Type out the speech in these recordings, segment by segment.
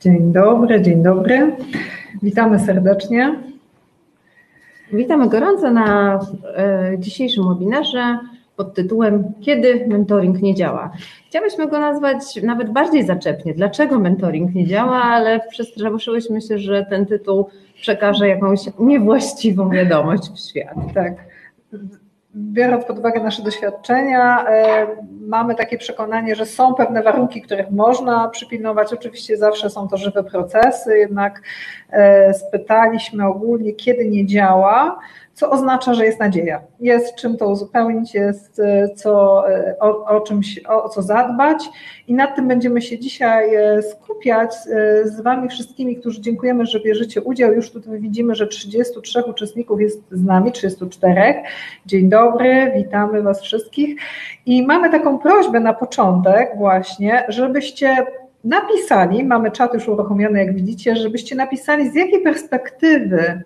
Dzień dobry, dzień dobry. Witamy serdecznie. Witamy gorąco na e, dzisiejszym webinarze pod tytułem Kiedy mentoring nie działa. Chciałyśmy go nazwać nawet bardziej zaczepnie. Dlaczego mentoring nie działa, ale przestraszyłyśmy się, że ten tytuł przekaże jakąś niewłaściwą wiadomość w świat. Tak biorąc pod uwagę nasze doświadczenia, e, mamy takie przekonanie, że są pewne warunki, których można przypilnować. Oczywiście zawsze są to żywe procesy, jednak e, spytaliśmy ogólnie, kiedy nie działa, co oznacza, że jest nadzieja. Jest czym to uzupełnić, jest e, co, e, o, o czymś, o, o co zadbać i nad tym będziemy się dzisiaj e, skupiać z Wami wszystkimi, którzy dziękujemy, że bierzecie udział. Już tutaj widzimy, że 33 uczestników jest z nami, 34. Dzień dobry, witamy Was wszystkich i mamy taką prośbę na początek właśnie, żebyście napisali, mamy czat już uruchomiony, jak widzicie, żebyście napisali z jakiej perspektywy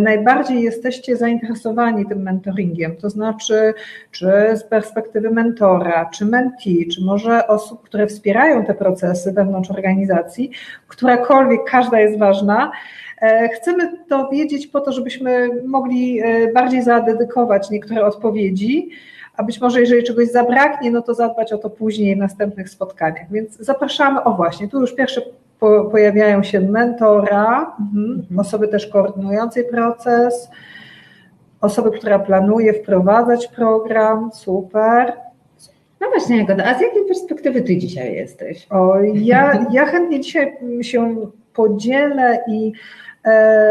najbardziej jesteście zainteresowani tym mentoringiem, to znaczy, czy z perspektywy mentora, czy mentee, czy może osób, które wspierają te procesy wewnątrz organizacji, którakolwiek, każda jest ważna. E, chcemy to wiedzieć po to, żebyśmy mogli e, bardziej zadedykować niektóre odpowiedzi, a być może jeżeli czegoś zabraknie, no to zadbać o to później w następnych spotkaniach. Więc zapraszamy, o właśnie, tu już pierwsze po, pojawiają się mentora, mhm, mhm. osoby też koordynującej proces, osoby, która planuje wprowadzać program, super. No właśnie, Jagoda, a z jakiej perspektywy Ty dzisiaj jesteś? O, ja, ja chętnie dzisiaj się podzielę i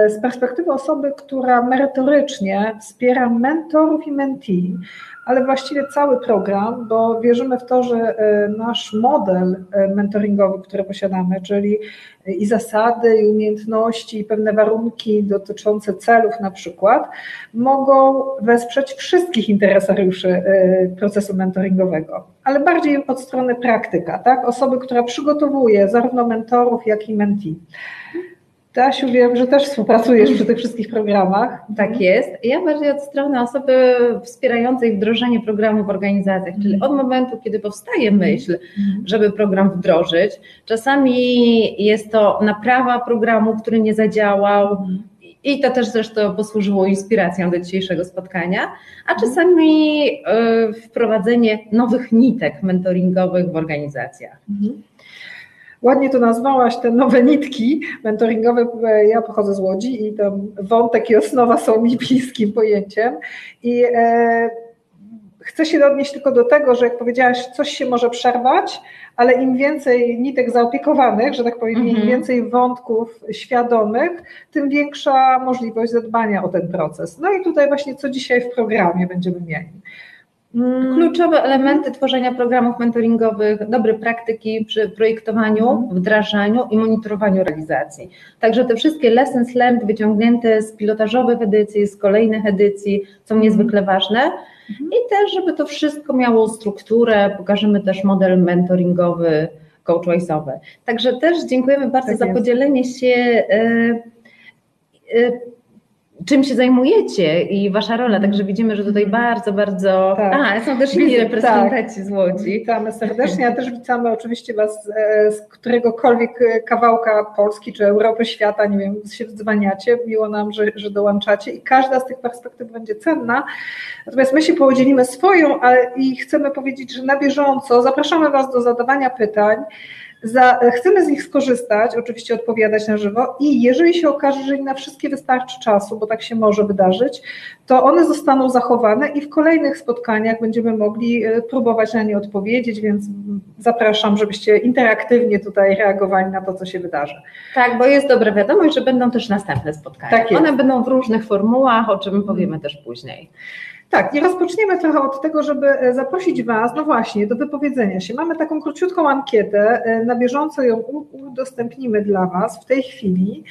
z perspektywy osoby, która merytorycznie wspiera mentorów i mentee, ale właściwie cały program, bo wierzymy w to, że e, nasz model e, mentoringowy, który posiadamy, czyli i zasady, i umiejętności, i pewne warunki dotyczące celów na przykład, mogą wesprzeć wszystkich interesariuszy e, procesu mentoringowego, ale bardziej od strony praktyka, tak? Osoby, która przygotowuje zarówno mentorów, jak i mentee. Tasiu, wiem, że też współpracujesz przy tych wszystkich programach. Tak jest. Ja bardziej od strony osoby wspierającej wdrożenie programu w organizacjach, czyli od momentu, kiedy powstaje myśl, żeby program wdrożyć. Czasami jest to naprawa programu, który nie zadziałał, i to też zresztą posłużyło inspiracją do dzisiejszego spotkania, a czasami e, wprowadzenie nowych nitek mentoringowych w organizacjach. Mhm. Ładnie to nazwałaś, te nowe nitki mentoringowe. Ja pochodzę z Łodzi i tam wątek i osnowa są mi bliskim pojęciem. I e, chcę się odnieść tylko do tego, że jak powiedziałaś, coś się może przerwać, ale im więcej nitek zaopiekowanych, że tak powiem, im mhm. więcej wątków świadomych, tym większa możliwość zadbania o ten proces. No i tutaj właśnie co dzisiaj w programie będziemy mieli. Mm. Kluczowe elementy tworzenia programów mentoringowych, dobre praktyki przy projektowaniu, mhm. wdrażaniu i monitorowaniu realizacji. Także te wszystkie lessons learned wyciągnięte z pilotażowych edycji, z kolejnych edycji są mhm. niezwykle ważne. Mhm. I też, żeby to wszystko miało strukturę, pokażemy też model mentoringowy, coach-wise'owy. Także też dziękujemy bardzo tak za podzielenie się. Yy, yy, czym się zajmujecie i wasza rola, także widzimy, że tutaj bardzo, bardzo... Tak. A, są też inni reprezentanci tak. z Łodzi. Witamy serdecznie, a też witamy oczywiście was e, z któregokolwiek e, kawałka Polski czy Europy, świata, nie wiem, się wdzwaniacie, miło nam, że, że dołączacie i każda z tych perspektyw będzie cenna, natomiast my się podzielimy swoją ale i chcemy powiedzieć, że na bieżąco zapraszamy was do zadawania pytań, za, chcemy z nich skorzystać, oczywiście odpowiadać na żywo i jeżeli się okaże, że na wszystkie wystarczy czasu, bo tak się może wydarzyć, to one zostaną zachowane i w kolejnych spotkaniach będziemy mogli e, próbować na nie odpowiedzieć, więc zapraszam, żebyście interaktywnie tutaj reagowali na to, co się wydarzy. Tak, bo jest dobra wiadomość, że będą też następne spotkania. Tak One będą w różnych formułach, o czym powiemy też później. Tak, i rozpoczniemy trochę od tego, żeby e, zaprosić Was, no właśnie, do wypowiedzenia się. Mamy taką króciutką ankietę, e, na bieżąco ją udostępnimy dla Was w tej chwili.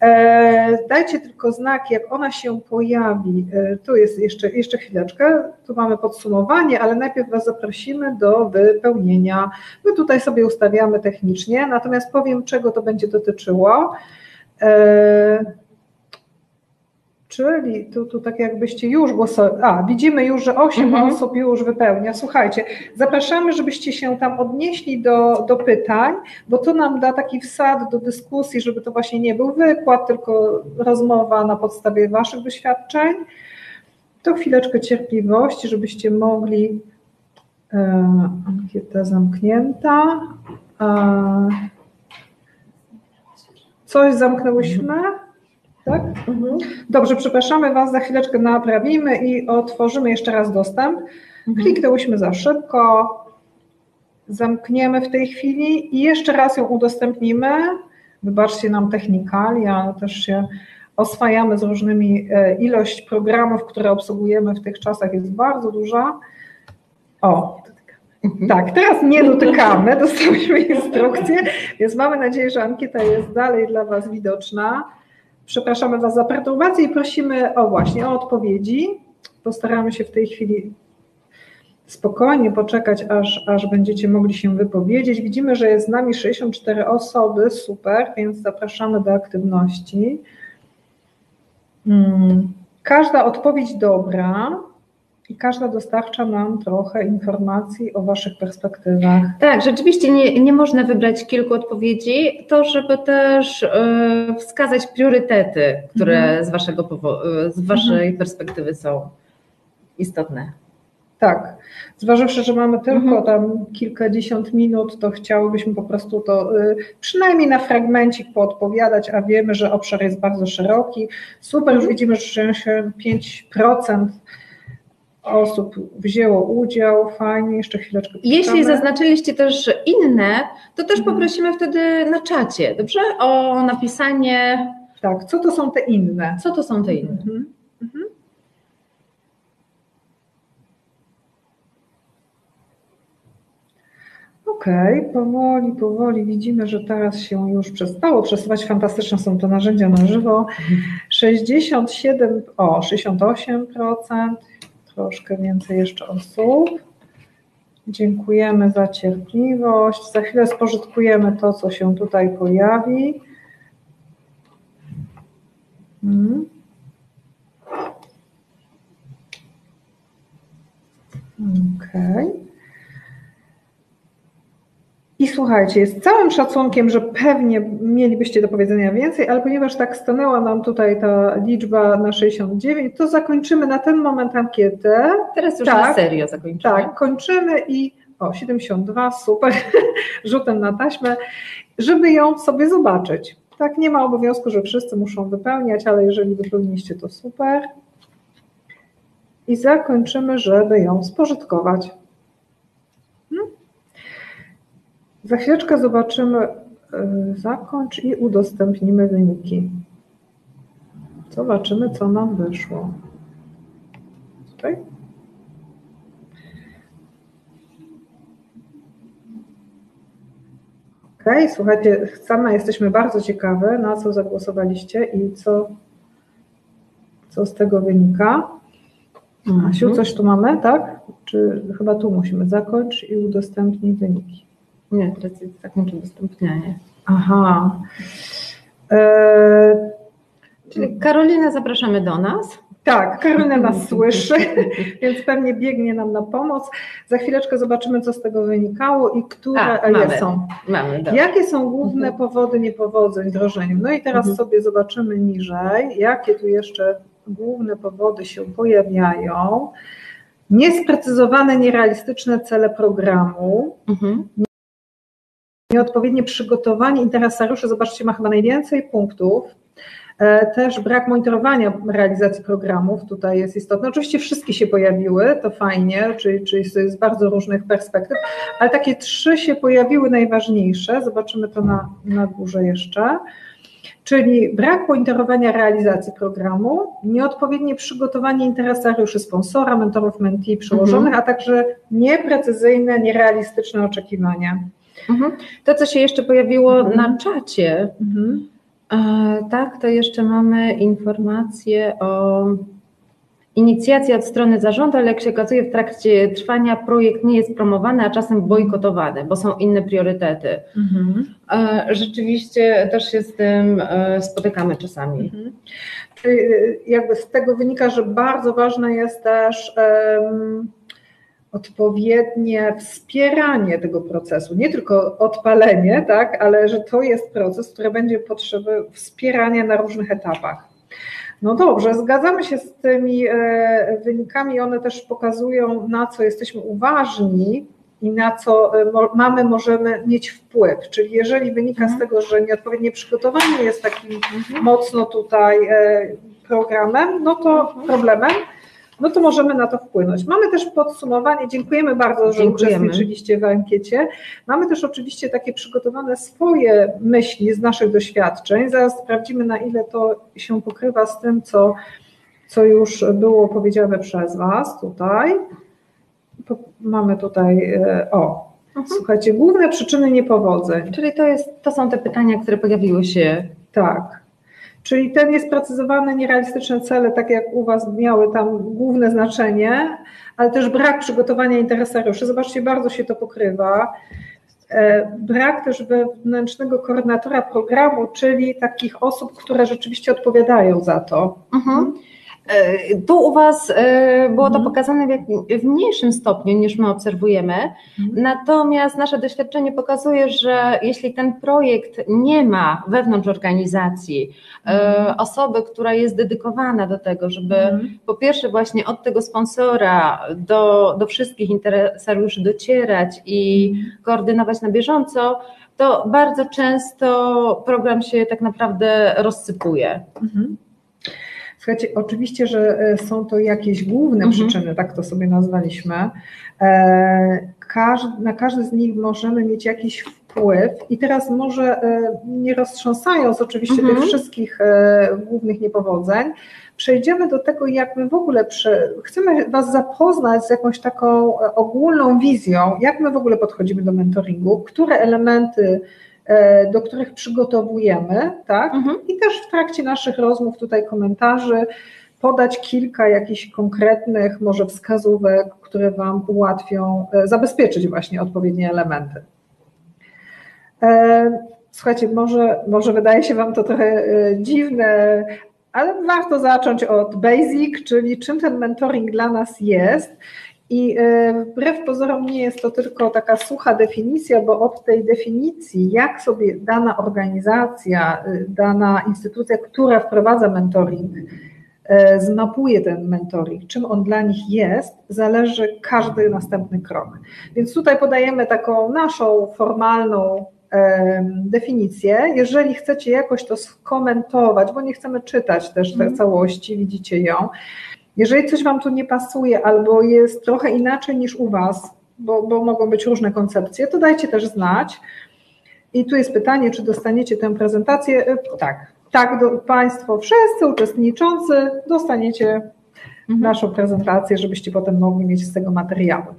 E, dajcie tylko znak, jak ona się pojawi. Tu jest jeszcze, jeszcze chwileczkę, tu mamy podsumowanie, ale najpierw Was zaprosimy do wypełnienia. My tutaj sobie ustawiamy technicznie, natomiast powiem, czego to będzie dotyczyło. Czyli tu, tu tak jakbyście już głosowali. A, widzimy już, że 8 Mhm. osób już wypełnia. Słuchajcie, zapraszamy, żebyście się tam odnieśli do, do pytań, bo to nam da taki wsad do dyskusji, żeby to właśnie nie był wykład, tylko rozmowa na podstawie Waszych doświadczeń. To chwileczkę cierpliwości, żebyście mogli. E, ankieta zamknięta. E, coś zamknęłyśmy? Tak? Mhm. Dobrze, przepraszamy Was, za chwileczkę naprawimy i otworzymy jeszcze raz dostęp. Kliknęłyśmy za szybko, zamkniemy w tej chwili i jeszcze raz ją udostępnimy. Wybaczcie nam technikalia, ale też się oswajamy z różnymi, e, ilość programów, które obsługujemy w tych czasach jest bardzo duża. O, tak, teraz nie dotykamy, dostałyśmy instrukcję, więc mamy nadzieję, że ankieta jest dalej dla Was widoczna. Przepraszamy Was za perturbację i prosimy o właśnie o odpowiedzi. Postaramy się w tej chwili spokojnie poczekać, aż, aż będziecie mogli się wypowiedzieć. Widzimy, że jest z nami 64 osoby, super, więc zapraszamy do aktywności. Hmm. Każda odpowiedź dobra i każda dostarcza nam trochę informacji o Waszych perspektywach. Tak, rzeczywiście nie, nie można wybrać kilku odpowiedzi, to żeby też e, wskazać priorytety, które Mhm. z, waszego, e, z Waszej perspektywy są istotne. Tak, zważywszy, że mamy tylko Mhm. tam kilkadziesiąt minut, to chciałybyśmy po prostu to y, przynajmniej na fragmencik poodpowiadać, a wiemy, że obszar jest bardzo szeroki. Super, już widzimy, że 65% osób wzięło udział, fajnie, jeszcze chwileczkę Jeśli zaznaczyliście też inne, to też Mhm. poprosimy wtedy na czacie, dobrze? O napisanie, Tak, co to są te inne? co to są te inne. Mhm. Mhm. Okej, powoli, powoli widzimy, że teraz się już przestało przesuwać. Fantastyczne są to narzędzia na żywo. 67, o 68%, troszkę więcej jeszcze osób. Dziękujemy za cierpliwość. Za chwilę spożytkujemy to, co się tutaj pojawi. Mhm. Okej. I słuchajcie, z całym szacunkiem, że pewnie mielibyście do powiedzenia więcej, ale ponieważ tak stanęła nam tutaj ta liczba na 69, to zakończymy na ten moment ankietę. Teraz już Tak. na serio zakończymy. Tak, kończymy i o 72, super, rzutem na taśmę, żeby ją sobie zobaczyć. Tak, nie ma obowiązku, że wszyscy muszą wypełniać, ale jeżeli wypełniliście, to super. I zakończymy, żeby ją spożytkować. Hmm? Za chwileczkę zobaczymy, y, zakończ i udostępnimy wyniki. Zobaczymy, co nam wyszło. Tutaj. Okay, słuchajcie, same jesteśmy bardzo ciekawe, na co zagłosowaliście i co, co z tego wynika. Asiu, coś tu mamy, tak? Czy chyba tu musimy zakończyć i udostępnij wyniki? Nie, teraz jest zakończę udostępnianie. Aha. E, Czyli Karolina zapraszamy do nas. tak, Karolina nas słyszy, więc pewnie biegnie nam na pomoc. Za chwileczkę zobaczymy, co z tego wynikało i które A, ile mamy. są. Mamy, dobra. Jakie są główne powody niepowodzeń w wdrożeniu? No i teraz Mhm. sobie zobaczymy niżej, jakie tu jeszcze główne powody się pojawiają. Niesprecyzowane, nierealistyczne cele programu, Mhm. Nieodpowiednie przygotowanie interesariuszy, zobaczcie, ma chyba najwięcej punktów. E, Też brak monitorowania realizacji programów tutaj jest istotny. Oczywiście wszystkie się pojawiły, to fajnie, czyli, czyli z bardzo różnych perspektyw, ale takie trzy się pojawiły najważniejsze. Zobaczymy to na, na górze jeszcze. Czyli brak monitorowania realizacji programu, nieodpowiednie przygotowanie interesariuszy, sponsora, mentorów, mentee, przełożonych, a także nieprecyzyjne, nierealistyczne oczekiwania. Mhm. To, co się jeszcze pojawiło Mhm. na czacie, Mhm. e, tak, to jeszcze mamy informacje o inicjacja od strony zarządu, ale jak się okazuje w trakcie trwania projekt nie jest promowany, a czasem bojkotowany, bo są inne priorytety. Mhm. E, rzeczywiście też się z tym e, spotykamy czasami. Mhm. Czyli jakby z tego wynika, że bardzo ważne jest też um, odpowiednie wspieranie tego procesu, nie tylko odpalenie, tak, ale że to jest proces, który będzie potrzeby wspierania na różnych etapach. No dobrze, zgadzamy się z tymi e, wynikami, one też pokazują, na co jesteśmy uważni i na co e, mamy, możemy mieć wpływ. Czyli jeżeli wynika z mhm. tego, że nieodpowiednie przygotowanie jest takim mhm. mocno tutaj e, programem, no to mhm. problemem, no to możemy na to wpłynąć. Mamy też podsumowanie, dziękujemy bardzo, że Dziękujemy. uczestniczyliście w ankiecie. Mamy też oczywiście takie przygotowane swoje myśli z naszych doświadczeń. Zaraz sprawdzimy, na ile to się pokrywa z tym, co, co już było powiedziane przez Was tutaj. Mamy tutaj, e, o, mhm. słuchajcie, główne przyczyny niepowodzeń. Czyli to, jest, to są te pytania, które pojawiły się. Tak. Czyli te niesprecyzowane, nierealistyczne cele, tak jak u Was miały tam główne znaczenie, ale też brak przygotowania interesariuszy. Zobaczcie, bardzo się to pokrywa. E, brak też wewnętrznego koordynatora programu, czyli takich osób, które rzeczywiście odpowiadają za to. Mhm. E, tu u Was e, było to mhm. pokazane w, w mniejszym stopniu niż my obserwujemy, mhm. natomiast nasze doświadczenie pokazuje, że jeśli ten projekt nie ma wewnątrz organizacji e, mhm. osoby, która jest dedykowana do tego, żeby po pierwsze właśnie od tego sponsora do, do wszystkich interesariuszy docierać i koordynować na bieżąco, to bardzo często program się tak naprawdę rozsypuje. Mhm. Słuchajcie, oczywiście, że e, są to jakieś główne mhm. przyczyny, tak to sobie nazwaliśmy. E, na każdy z nich możemy mieć jakiś wpływ i teraz może e, nie roztrząsając oczywiście mhm. tych wszystkich głównych niepowodzeń, przejdziemy do tego, jak my w ogóle przy, chcemy Was zapoznać z jakąś taką ogólną wizją, jak my w ogóle podchodzimy do mentoringu, które elementy do których przygotowujemy, tak? Mhm. I też w trakcie naszych rozmów, tutaj komentarzy, podać kilka jakichś konkretnych może wskazówek, które Wam ułatwią e, zabezpieczyć właśnie odpowiednie elementy. E, słuchajcie, może, może wydaje się Wam to trochę dziwne, ale warto zacząć od basic, czyli czym ten mentoring dla nas jest i e, wbrew pozorom nie jest to tylko taka sucha definicja, bo od tej definicji, jak sobie dana organizacja, e, dana instytucja, która wprowadza mentoring, e, zmapuje ten mentoring, czym on dla nich jest, zależy każdy następny krok. Więc tutaj podajemy taką naszą formalną definicję. Jeżeli chcecie jakoś to skomentować, bo nie chcemy czytać też tej mhm. całości, widzicie ją, jeżeli coś Wam tu nie pasuje albo jest trochę inaczej niż u Was, bo, bo mogą być różne koncepcje, to dajcie też znać. I tu jest pytanie, czy dostaniecie tę prezentację? E, tak, tak, do, Państwo wszyscy uczestniczący dostaniecie mhm. naszą prezentację, żebyście potem mogli mieć z tego materiały.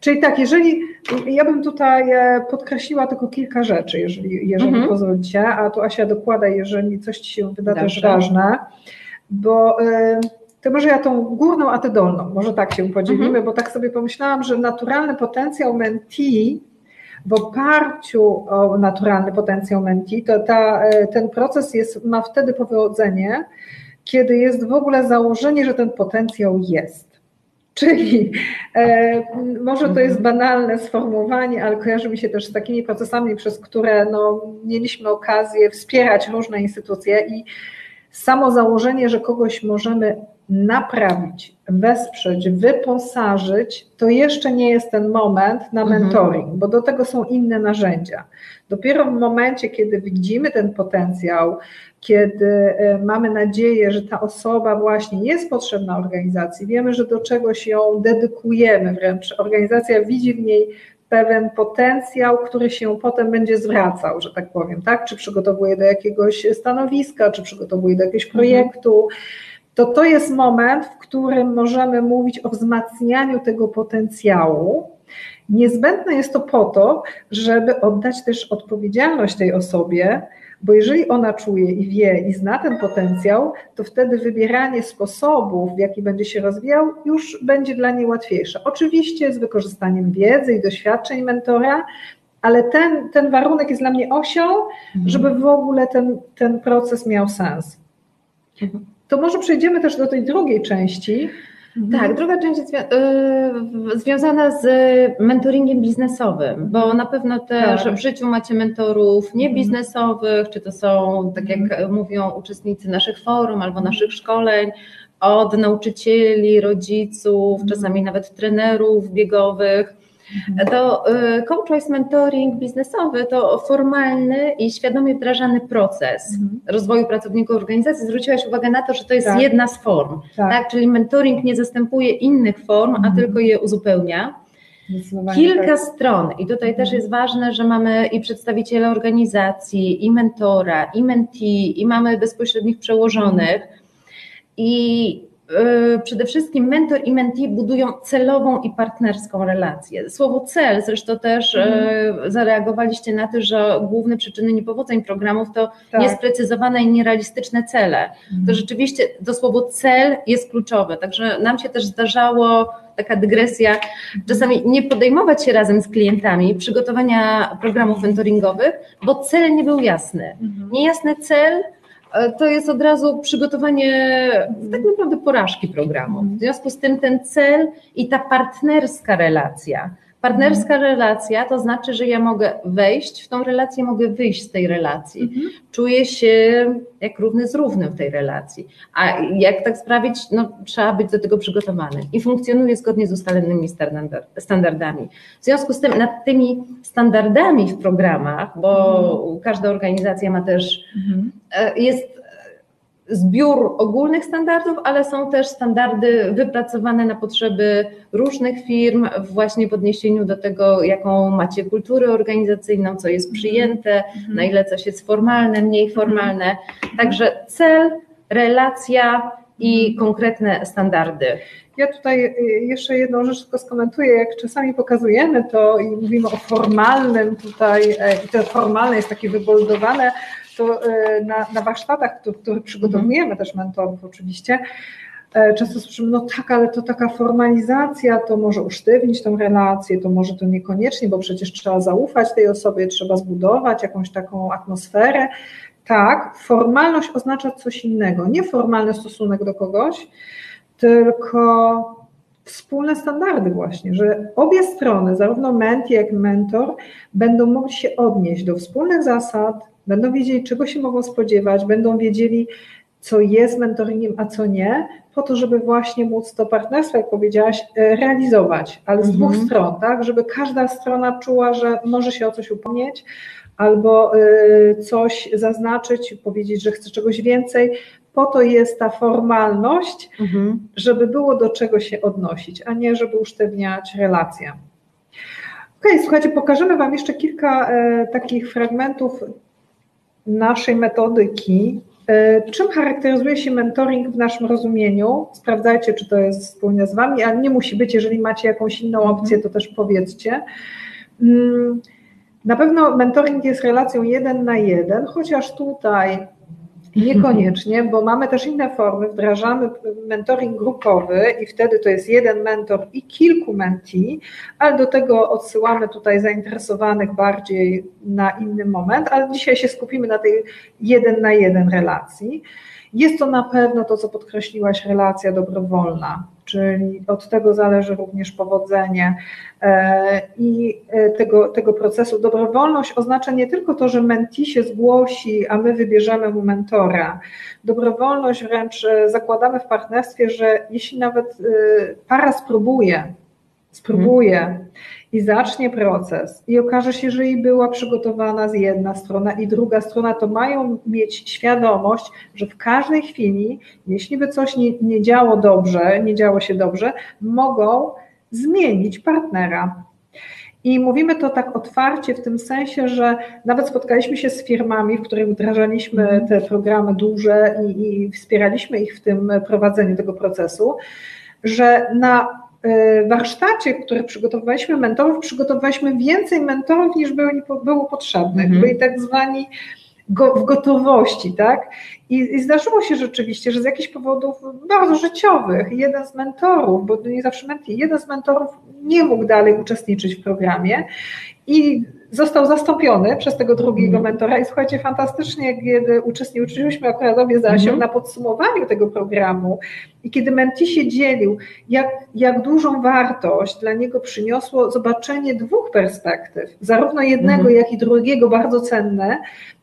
Czyli tak, jeżeli ja bym tutaj e, podkreśliła tylko kilka rzeczy, jeżeli, jeżeli mhm. pozwolicie, a tu Asia dokłada, jeżeli coś Ci się wyda Dobrze. też ważne, bo. Y to może ja tą górną, a tę dolną, może tak się podzielimy, mhm. bo tak sobie pomyślałam, że naturalny potencjał mentee w oparciu o naturalny potencjał mentee, to ta, e, ten proces jest, ma wtedy powodzenie, kiedy jest w ogóle założenie, że ten potencjał jest. Czyli e, może to jest mhm. banalne sformułowanie, ale kojarzy mi się też z takimi procesami, przez które no, mieliśmy okazję wspierać różne instytucje i samo założenie, że kogoś możemy naprawić, wesprzeć, wyposażyć, to jeszcze nie jest ten moment na mhm. mentoring, mhm. bo do tego są inne narzędzia. Dopiero w momencie, kiedy widzimy ten potencjał, kiedy e, mamy nadzieję, że ta osoba właśnie jest potrzebna organizacji, wiemy, że do czegoś ją dedykujemy, wręcz organizacja widzi w niej pewien potencjał, który się potem będzie zwracał, że tak powiem, tak? Czy przygotowuje do jakiegoś stanowiska, czy przygotowuje do jakiegoś projektu. Mhm to to jest moment, w którym możemy mówić o wzmacnianiu tego potencjału. Niezbędne jest to po to, żeby oddać też odpowiedzialność tej osobie, Bo jeżeli ona czuje i wie i zna ten potencjał, to wtedy wybieranie sposobów, w jaki będzie się rozwijał, już będzie dla niej łatwiejsze. Oczywiście z wykorzystaniem wiedzy i doświadczeń mentora, ale ten, ten warunek jest dla mnie osią, mhm. żeby w ogóle ten, ten proces miał sens. Mhm. To może przejdziemy też do tej drugiej części, Mhm. Tak, druga część jest y, związana z mentoringiem biznesowym, bo na pewno też tak. w życiu macie mentorów niebiznesowych, czy to są, tak jak mhm. mówią uczestnicy naszych forum albo naszych szkoleń, od nauczycieli, rodziców, mhm. czasami nawet trenerów biegowych Mhm. To y, coach choice mentoring biznesowy to formalny i świadomie wdrażany proces mhm. rozwoju pracowników organizacji. Zwróciłaś uwagę na to, że to jest tak. jedna z form, tak. tak. Czyli mentoring nie zastępuje innych form, mhm. a tylko je uzupełnia. Kilka tak. stron i tutaj mhm. też jest ważne, że mamy i przedstawiciele organizacji, i mentora, i mentee, i mamy bezpośrednich przełożonych. I przede wszystkim mentor i mentee budują celową i partnerską relację. Słowo cel, zresztą też mm. zareagowaliście na to, że główne przyczyny niepowodzeń programów to tak. niesprecyzowane i nierealistyczne cele. Mm. To mhm. rzeczywiście to słowo cel jest kluczowe, także nam się też zdarzało taka dygresja, czasami nie podejmować się razem z klientami przygotowania programów mentoringowych, bo cel nie był jasny. Mhm. Niejasny cel to jest od razu przygotowanie tak naprawdę porażki programu. W związku z tym ten cel i ta partnerska relacja. Partnerska relacja to znaczy, że ja mogę wejść w tą relację, mogę wyjść z tej relacji. Mhm. Czuję się jak równy z równym w tej relacji. A jak tak sprawić? No, trzeba być do tego przygotowany i funkcjonuje zgodnie z ustalonymi standardami. W związku z tym nad tymi standardami w programach, bo mhm. każda organizacja ma też, mhm. E, jest zbiór ogólnych standardów, ale są też standardy wypracowane na potrzeby różnych firm, właśnie w odniesieniu do tego, jaką macie kulturę organizacyjną, co jest przyjęte, mhm. na ile coś jest formalne, mniej formalne. Także cel, relacja i mhm. konkretne standardy. Ja tutaj y, jeszcze jedną rzecz tylko skomentuję, jak czasami pokazujemy to i mówimy o formalnym tutaj, e, i to formalne jest takie wyboldowane, to e, na, na warsztatach, które przygotowujemy mhm. też mentorów oczywiście, e, często słyszymy, no tak, ale to taka formalizacja, to może usztywnić tą relację, to może to niekoniecznie, bo przecież trzeba zaufać tej osobie, trzeba zbudować jakąś taką atmosferę. Tak, formalność oznacza coś innego, nie formalny stosunek do kogoś, tylko wspólne standardy właśnie, że obie strony, zarówno mentee jak mentor, będą mogli się odnieść do wspólnych zasad, Będą wiedzieli, czego się mogą spodziewać, będą wiedzieli, co jest mentoringiem, a co nie, po to, żeby właśnie móc to partnerstwo, jak powiedziałaś, e, realizować, ale z mhm. dwóch stron, tak, żeby każda strona czuła, że może się o coś upomnieć, albo e, coś zaznaczyć, powiedzieć, że chce czegoś więcej. Po to jest ta formalność, mhm. żeby było do czego się odnosić, a nie żeby usztywniać relacje. Okej, okay, słuchajcie, pokażemy Wam jeszcze kilka e, takich fragmentów naszej metodyki. E, czym charakteryzuje się mentoring w naszym rozumieniu? Sprawdzajcie, czy to jest wspólnie z Wami, a nie musi być. Jeżeli macie jakąś inną mhm. opcję, to też powiedzcie. Mm, na pewno mentoring jest relacją jeden na jeden, chociaż tutaj Niekoniecznie, bo mamy też inne formy. Wdrażamy mentoring grupowy i wtedy to jest jeden mentor i kilku mentee, ale do tego odsyłamy tutaj zainteresowanych bardziej na inny moment, ale dzisiaj się skupimy na tej jeden na jeden relacji. Jest to na pewno to, co podkreśliłaś, relacja dobrowolna, czyli od tego zależy również powodzenie e, i e, tego, tego procesu. Dobrowolność oznacza nie tylko to, że mentee się zgłosi, a my wybierzemy mu mentora. Dobrowolność wręcz e, zakładamy w partnerstwie, że jeśli nawet para spróbuje, spróbuje i zacznie proces i okaże się, że jej była przygotowana z jedna strona i druga strona, to mają mieć świadomość, że w każdej chwili, jeśli by coś nie, nie działo dobrze, nie działo się dobrze, mogą zmienić partnera. I mówimy to tak otwarcie, w tym sensie, że nawet spotkaliśmy się z firmami, w których wdrażaliśmy mhm. te programy duże i, i wspieraliśmy ich w tym prowadzeniu tego procesu, że na warsztacie, w którym przygotowywaliśmy mentorów, przygotowaliśmy więcej mentorów niż było, było potrzebnych. Mhm. Byli tak zwani go, w gotowości, tak? I, I, zdarzyło się rzeczywiście, że z jakichś powodów bardzo życiowych jeden z mentorów, bo nie zawsze mentor, jeden z mentorów nie mógł dalej uczestniczyć w programie i został zastąpiony przez tego drugiego mhm. mentora i słuchajcie, fantastycznie, kiedy uczestniczyliśmy akurat obie z Asią mm. na podsumowaniu tego programu i kiedy Menti się dzielił, jak, jak dużą wartość dla niego przyniosło zobaczenie dwóch perspektyw, zarówno jednego, mm. jak i drugiego, bardzo cenne,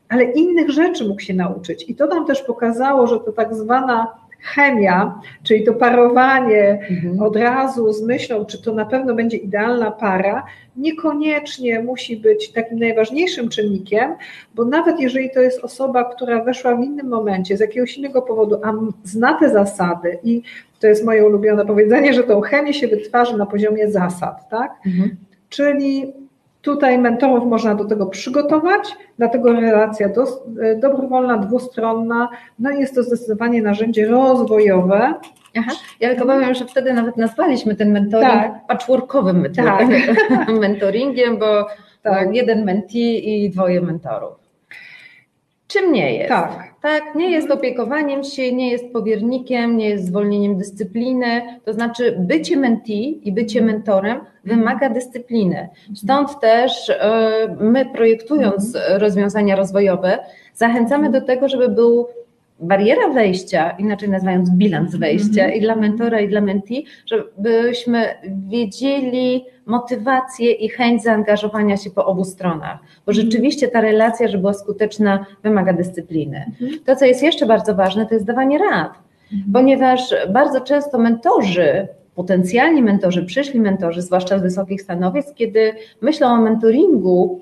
ale innych rzeczy mógł się nauczyć. I to nam też pokazało, że to tak zwana chemia, czyli to parowanie mhm. od razu z myślą, czy to na pewno będzie idealna para, niekoniecznie musi być takim najważniejszym czynnikiem, bo nawet jeżeli to jest osoba, która weszła w innym momencie, z jakiegoś innego powodu, a zna te zasady i to jest moje ulubione powiedzenie, że tą chemię się wytwarza na poziomie zasad, tak? Mhm. Czyli Tutaj mentorów można do tego przygotować, dlatego relacja do, dobrowolna, dwustronna, no jest to zdecydowanie narzędzie rozwojowe. Aha. Ja tylko powiem, że wtedy nawet nazwaliśmy ten mentoring tak. patchworkowym tak. mentoringiem, bo tak. jeden mentee i dwoje mentorów. Czym nie jest? Tak. Tak, nie jest opiekowaniem się, nie jest powiernikiem, nie jest zwolnieniem dyscypliny. To znaczy, bycie mentee i bycie mentorem wymaga dyscypliny. Stąd też e, my, projektując rozwiązania rozwojowe, zachęcamy do tego, żeby był bariera wejścia, inaczej nazywając bilans wejścia i dla mentora, i dla mentee, żebyśmy wiedzieli, motywację i chęć zaangażowania się po obu stronach, bo mhm. rzeczywiście ta relacja, żeby była skuteczna, wymaga dyscypliny. Mhm. To, co jest jeszcze bardzo ważne, to jest dawanie rad, mhm. ponieważ bardzo często mentorzy, potencjalni mentorzy, przyszli mentorzy, zwłaszcza z wysokich stanowisk, kiedy myślą o mentoringu,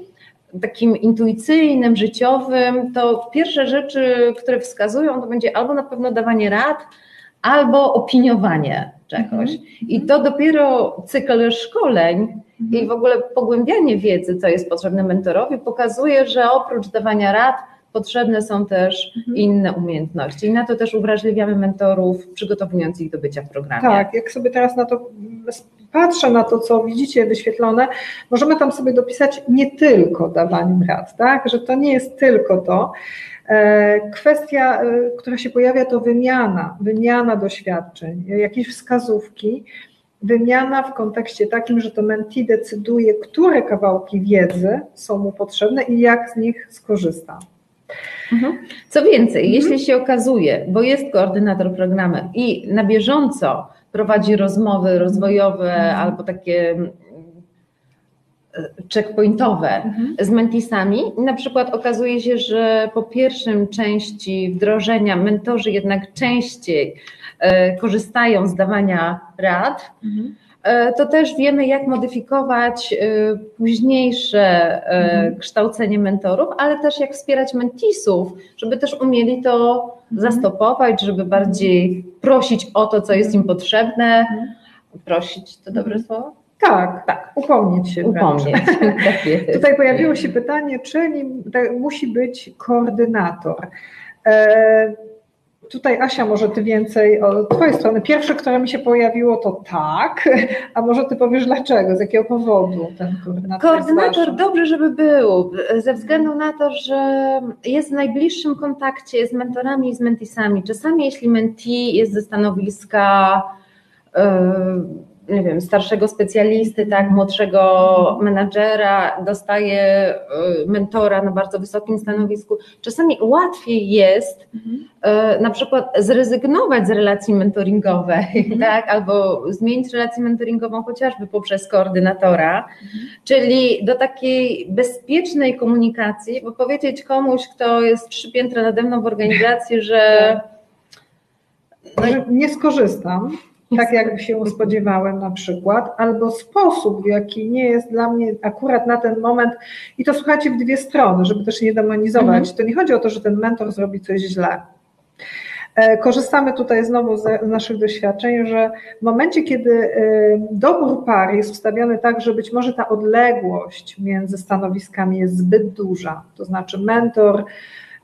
takim intuicyjnym, życiowym, to pierwsze rzeczy, które wskazują, to będzie albo na pewno dawanie rad, albo opiniowanie czegoś. Mhm. I to dopiero cykl szkoleń i w ogóle pogłębianie wiedzy, co jest potrzebne mentorowi, pokazuje, że oprócz dawania rad, potrzebne są też mhm. inne umiejętności. I na to też uwrażliwiamy mentorów, przygotowując ich do bycia w programie. Tak, jak sobie teraz na to patrzę, na to, co widzicie wyświetlone, możemy tam sobie dopisać nie tylko dawaniem rad, tak? Że to nie jest tylko to. E, kwestia, e, która się pojawia, to wymiana, wymiana doświadczeń, jakieś wskazówki, wymiana w kontekście takim, że to mentee decyduje, które kawałki wiedzy są mu potrzebne i jak z nich skorzysta. Mhm. Co więcej, mhm. jeśli się okazuje, bo jest koordynator programu i na bieżąco prowadzi rozmowy rozwojowe mhm. albo takie checkpointowe mhm. z mentisami. Na przykład okazuje się, że po pierwszym części wdrożenia mentorzy jednak częściej e, korzystają z dawania rad. Mhm. E, to też wiemy, jak modyfikować e, późniejsze mhm. kształcenie mentorów, ale też jak wspierać mentisów, żeby też umieli to mhm. zastopować, żeby bardziej prosić o to, co jest im potrzebne. Mhm. Prosić to dobre słowo? Tak, tak, upomnieć się. Upomnieć. Tak Tutaj pojawiło się pytanie, czyli musi być koordynator. E, tutaj Asia, może ty więcej od twojej strony. Pierwsze, które mi się pojawiło, to tak, a może ty powiesz dlaczego, z jakiego powodu ten koordynator? Koordynator dobrze, żeby był, ze względu na to, że jest w najbliższym kontakcie z mentorami i z mentisami. Czasami jeśli mentee jest ze stanowiska yy, nie wiem, starszego specjalisty, tak, młodszego menadżera, dostaje y, mentora na bardzo wysokim stanowisku. Czasami łatwiej jest mhm. na przykład zrezygnować z relacji mentoringowej, mhm. tak, albo zmienić relację mentoringową chociażby poprzez koordynatora, mhm. czyli do takiej bezpiecznej komunikacji, bo powiedzieć komuś, kto jest trzy piętra nade mną w organizacji, że no, nie skorzystam tak jak się spodziewałem na przykład, albo sposób, w jaki nie jest dla mnie akurat na ten moment, i to słuchajcie w dwie strony, żeby też nie demonizować. Mhm. To nie chodzi o to, że ten mentor zrobi coś źle. E, korzystamy tutaj znowu z naszych doświadczeń, że w momencie, kiedy e, dobór par jest ustawiony tak, że być może ta odległość między stanowiskami jest zbyt duża, to znaczy mentor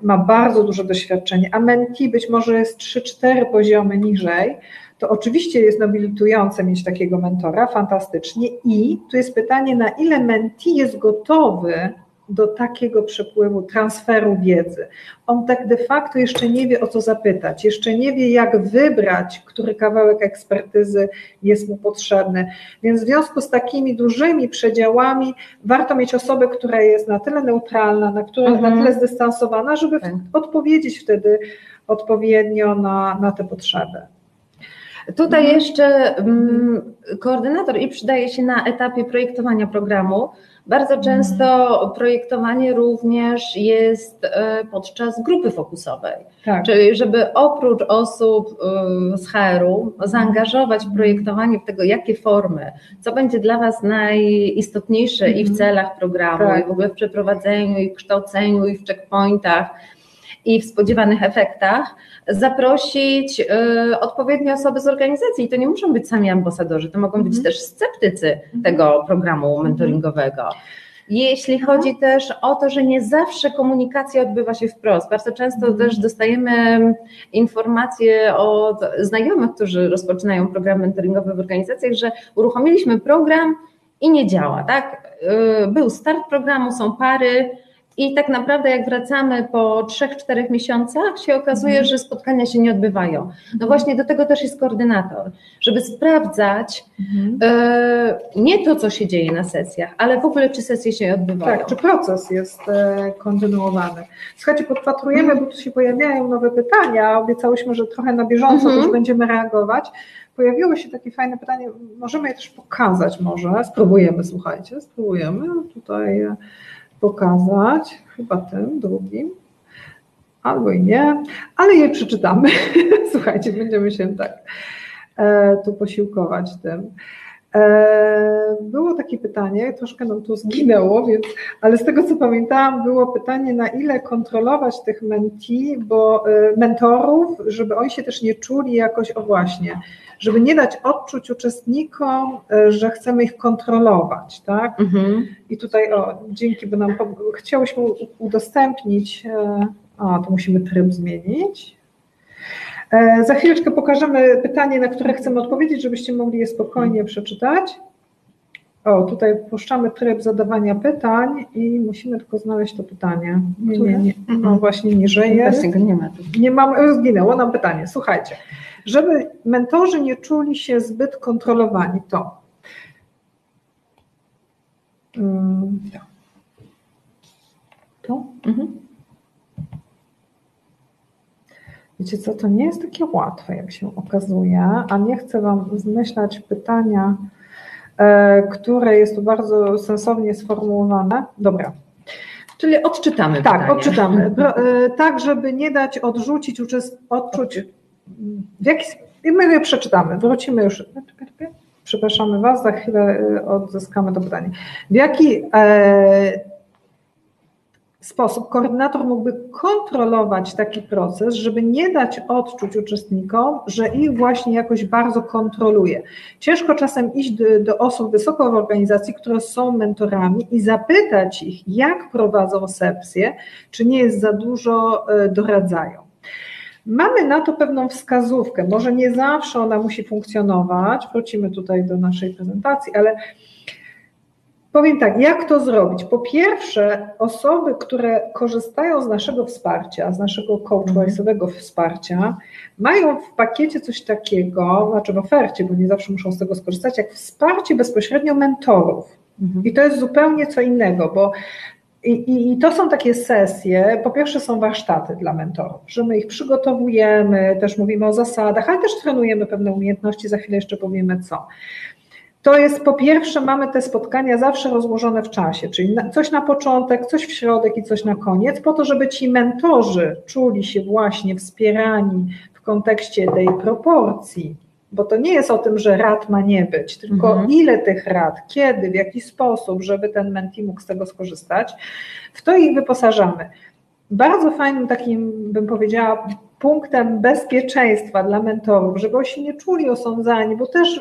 ma bardzo duże doświadczenie, a mentee być może jest 3-4 poziomy niżej, to oczywiście jest nobilitujące mieć takiego mentora, fantastycznie. I tu jest pytanie, na ile mentee jest gotowy do takiego przepływu, transferu wiedzy. On tak de facto jeszcze nie wie o co zapytać, jeszcze nie wie jak wybrać, który kawałek ekspertyzy jest mu potrzebny. Więc w związku z takimi dużymi przedziałami warto mieć osobę, która jest na tyle neutralna, na, mhm. na tyle zdystansowana, żeby tak. odpowiedzieć wtedy odpowiednio na, na te potrzeby. Tutaj mhm. jeszcze um, koordynator i przydaje się na etapie projektowania programu. Bardzo mhm. często projektowanie również jest e, podczas grupy fokusowej. Tak. Czyli żeby oprócz osób e, z HR-u zaangażować w projektowanie w tego, jakie formy, co będzie dla Was najistotniejsze i w mhm. celach programu, tak. i w ogóle w przeprowadzeniu, i w kształceniu, i w checkpointach, i w spodziewanych efektach, zaprosić y, odpowiednie osoby z organizacji. I to nie muszą być sami ambasadorzy, to mogą być mhm. też sceptycy mhm. tego programu mhm. mentoringowego. Jeśli chodzi też o to, że nie zawsze komunikacja odbywa się wprost. Bardzo często też dostajemy informacje od znajomych, którzy rozpoczynają program mentoringowy w organizacjach, że uruchomiliśmy program i nie działa, tak? Y, był start programu, są pary, i tak naprawdę, jak wracamy po 3-4 miesiącach, się okazuje, mhm. że spotkania się nie odbywają. No właśnie do tego też jest koordynator, żeby sprawdzać mhm. e, nie to, co się dzieje na sesjach, ale w ogóle, czy sesje się odbywają. Tak, czy proces jest e, kontynuowany. Słuchajcie, podpatrujemy, mhm. bo tu się pojawiają nowe pytania. Obiecałyśmy, że trochę na bieżąco mhm. też będziemy reagować. Pojawiło się takie fajne pytanie, możemy je też pokazać może, spróbujemy, słuchajcie, spróbujemy. Tutaj e, pokazać, chyba tym drugim, albo i nie, ale je przeczytamy. Słuchajcie, będziemy się tak e, tu posiłkować tym. E, było takie pytanie, troszkę nam tu zginęło, więc, ale z tego co pamiętałam, było pytanie, na ile kontrolować tych menti, bo e, mentorów, żeby oni się też nie czuli jakoś, o właśnie, żeby nie dać odczuć uczestnikom, e, że chcemy ich kontrolować, tak? Mhm. I tutaj, o, dzięki, bo nam chciałyśmy udostępnić, a to musimy tryb zmienić. E, za chwileczkę pokażemy pytanie, na które chcemy odpowiedzieć, żebyście mogli je spokojnie przeczytać. O, tutaj puszczamy tryb zadawania pytań i musimy tylko znaleźć to pytanie. Nie, nie, nie. No właśnie niżej jest. nie ma. Nie mam, zginęło nam pytanie. Słuchajcie, żeby mentorzy nie czuli się zbyt kontrolowani, to hmm, to? Mhm. Wiecie co, to nie jest takie łatwe, jak się okazuje, a nie chcę Wam zmyślać pytania, e, które jest tu bardzo sensownie sformułowane. Dobra. Czyli odczytamy Tak, pytanie. odczytamy. E, tak, żeby nie dać odrzucić, odczuć, w jaki, my je przeczytamy, wrócimy już. Przepraszamy Was, za chwilę e, odzyskamy to pytanie. W jaki sposób koordynator mógłby kontrolować taki proces, żeby nie dać odczuć uczestnikom, że ich właśnie jakoś bardzo kontroluje. Ciężko czasem iść do, do osób wysoko w organizacji, które są mentorami i zapytać ich, jak prowadzą sepsję, czy nie jest za dużo e, doradzają. Mamy na to pewną wskazówkę, może nie zawsze ona musi funkcjonować, wrócimy tutaj do naszej prezentacji, ale Powiem tak, jak to zrobić? Po pierwsze, osoby, które korzystają z naszego wsparcia, z naszego coachwise'owego wsparcia, mają w pakiecie coś takiego, znaczy w ofercie, bo nie zawsze muszą z tego skorzystać, jak wsparcie bezpośrednio mentorów. Mhm. I to jest zupełnie co innego, bo i, i, I, to są takie sesje, po pierwsze są warsztaty dla mentorów, że my ich przygotowujemy, też mówimy o zasadach, ale też trenujemy pewne umiejętności, za chwilę jeszcze powiemy co to jest po pierwsze, mamy te spotkania zawsze rozłożone w czasie, czyli coś na początek, coś w środek i coś na koniec, po to, żeby ci mentorzy czuli się właśnie wspierani w kontekście tej proporcji, bo to nie jest o tym, że rad ma nie być, tylko mhm. ile tych rad, kiedy, w jaki sposób, żeby ten menti mógł z tego skorzystać, w to ich wyposażamy. Bardzo fajnym takim, bym powiedziała, punktem bezpieczeństwa dla mentorów, żeby oni się nie czuli osądzani, bo też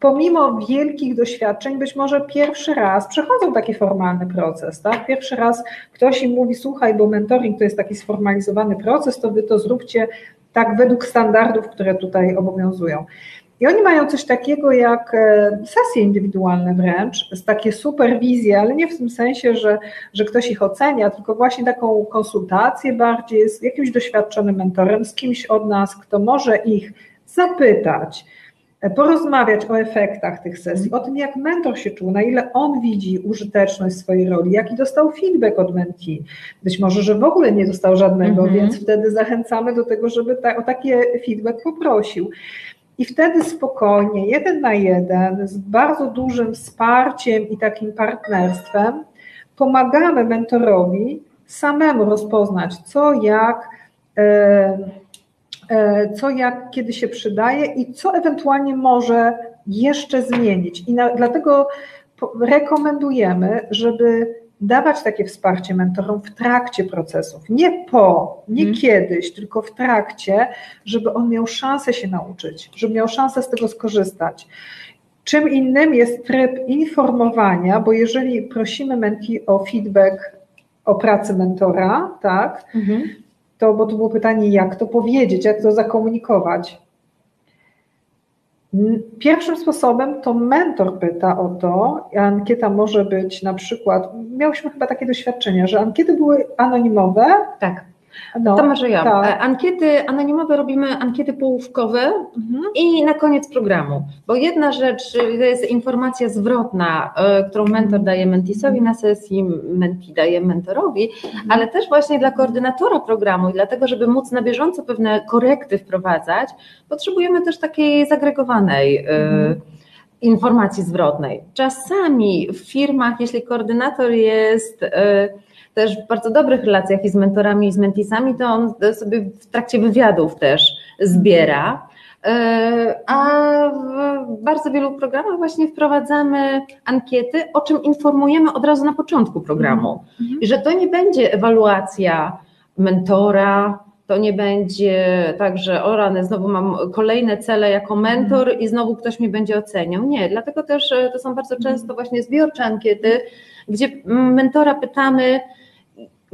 pomimo wielkich doświadczeń, być może pierwszy raz przechodzą taki formalny proces, tak? Pierwszy raz ktoś im mówi, słuchaj, bo mentoring to jest taki sformalizowany proces, to wy to zróbcie tak według standardów, które tutaj obowiązują. I oni mają coś takiego jak e, sesje indywidualne wręcz, takie superwizje, ale nie w tym sensie, że, że ktoś ich ocenia, tylko właśnie taką konsultację bardziej z jakimś doświadczonym mentorem, z kimś od nas, kto może ich zapytać, porozmawiać o efektach tych sesji, o tym, jak mentor się czuł, na ile on widzi użyteczność swojej roli, jaki dostał feedback od mentee. Być może, że w ogóle nie dostał żadnego, mm -hmm. więc wtedy zachęcamy do tego, żeby ta, o takie feedback poprosił. I wtedy spokojnie, jeden na jeden, z bardzo dużym wsparciem i takim partnerstwem, pomagamy mentorowi samemu rozpoznać, co jak, e, e, co jak, kiedy się przydaje i co ewentualnie może jeszcze zmienić. I na, dlatego rekomendujemy, żeby dawać takie wsparcie mentorom w trakcie procesów, nie po, nie hmm. kiedyś, tylko w trakcie, żeby on miał szansę się nauczyć, żeby miał szansę z tego skorzystać. Czym innym jest tryb informowania, bo jeżeli prosimy menti o feedback o pracy mentora, tak, mhm. To bo to było pytanie, jak to powiedzieć, jak to zakomunikować. Pierwszym sposobem to mentor pyta o to, ankieta może być na przykład, miałyśmy chyba takie doświadczenia, że ankiety były anonimowe. Tak. No, to może ja. Tak. E, ankiety anonimowe robimy ankiety połówkowe mhm. i na koniec programu, bo jedna rzecz to jest informacja zwrotna, e, którą mentor daje mentisowi na sesji, menti daje mentorowi, mhm. ale też właśnie dla koordynatora programu i dlatego, żeby móc na bieżąco pewne korekty wprowadzać, potrzebujemy też takiej zagregowanej e, mhm. informacji zwrotnej. Czasami w firmach, jeśli koordynator jest też w bardzo dobrych relacjach i z mentorami, i z mentisami, to on sobie w trakcie wywiadów też zbiera. E, a w bardzo wielu programach właśnie wprowadzamy ankiety, o czym informujemy od razu na początku programu. Mhm. I że to nie będzie ewaluacja mentora, to nie będzie tak, że o rany, znowu mam kolejne cele jako mentor i znowu ktoś mi będzie oceniał. Nie, dlatego też e, to są bardzo często właśnie zbiorcze ankiety, gdzie mentora pytamy,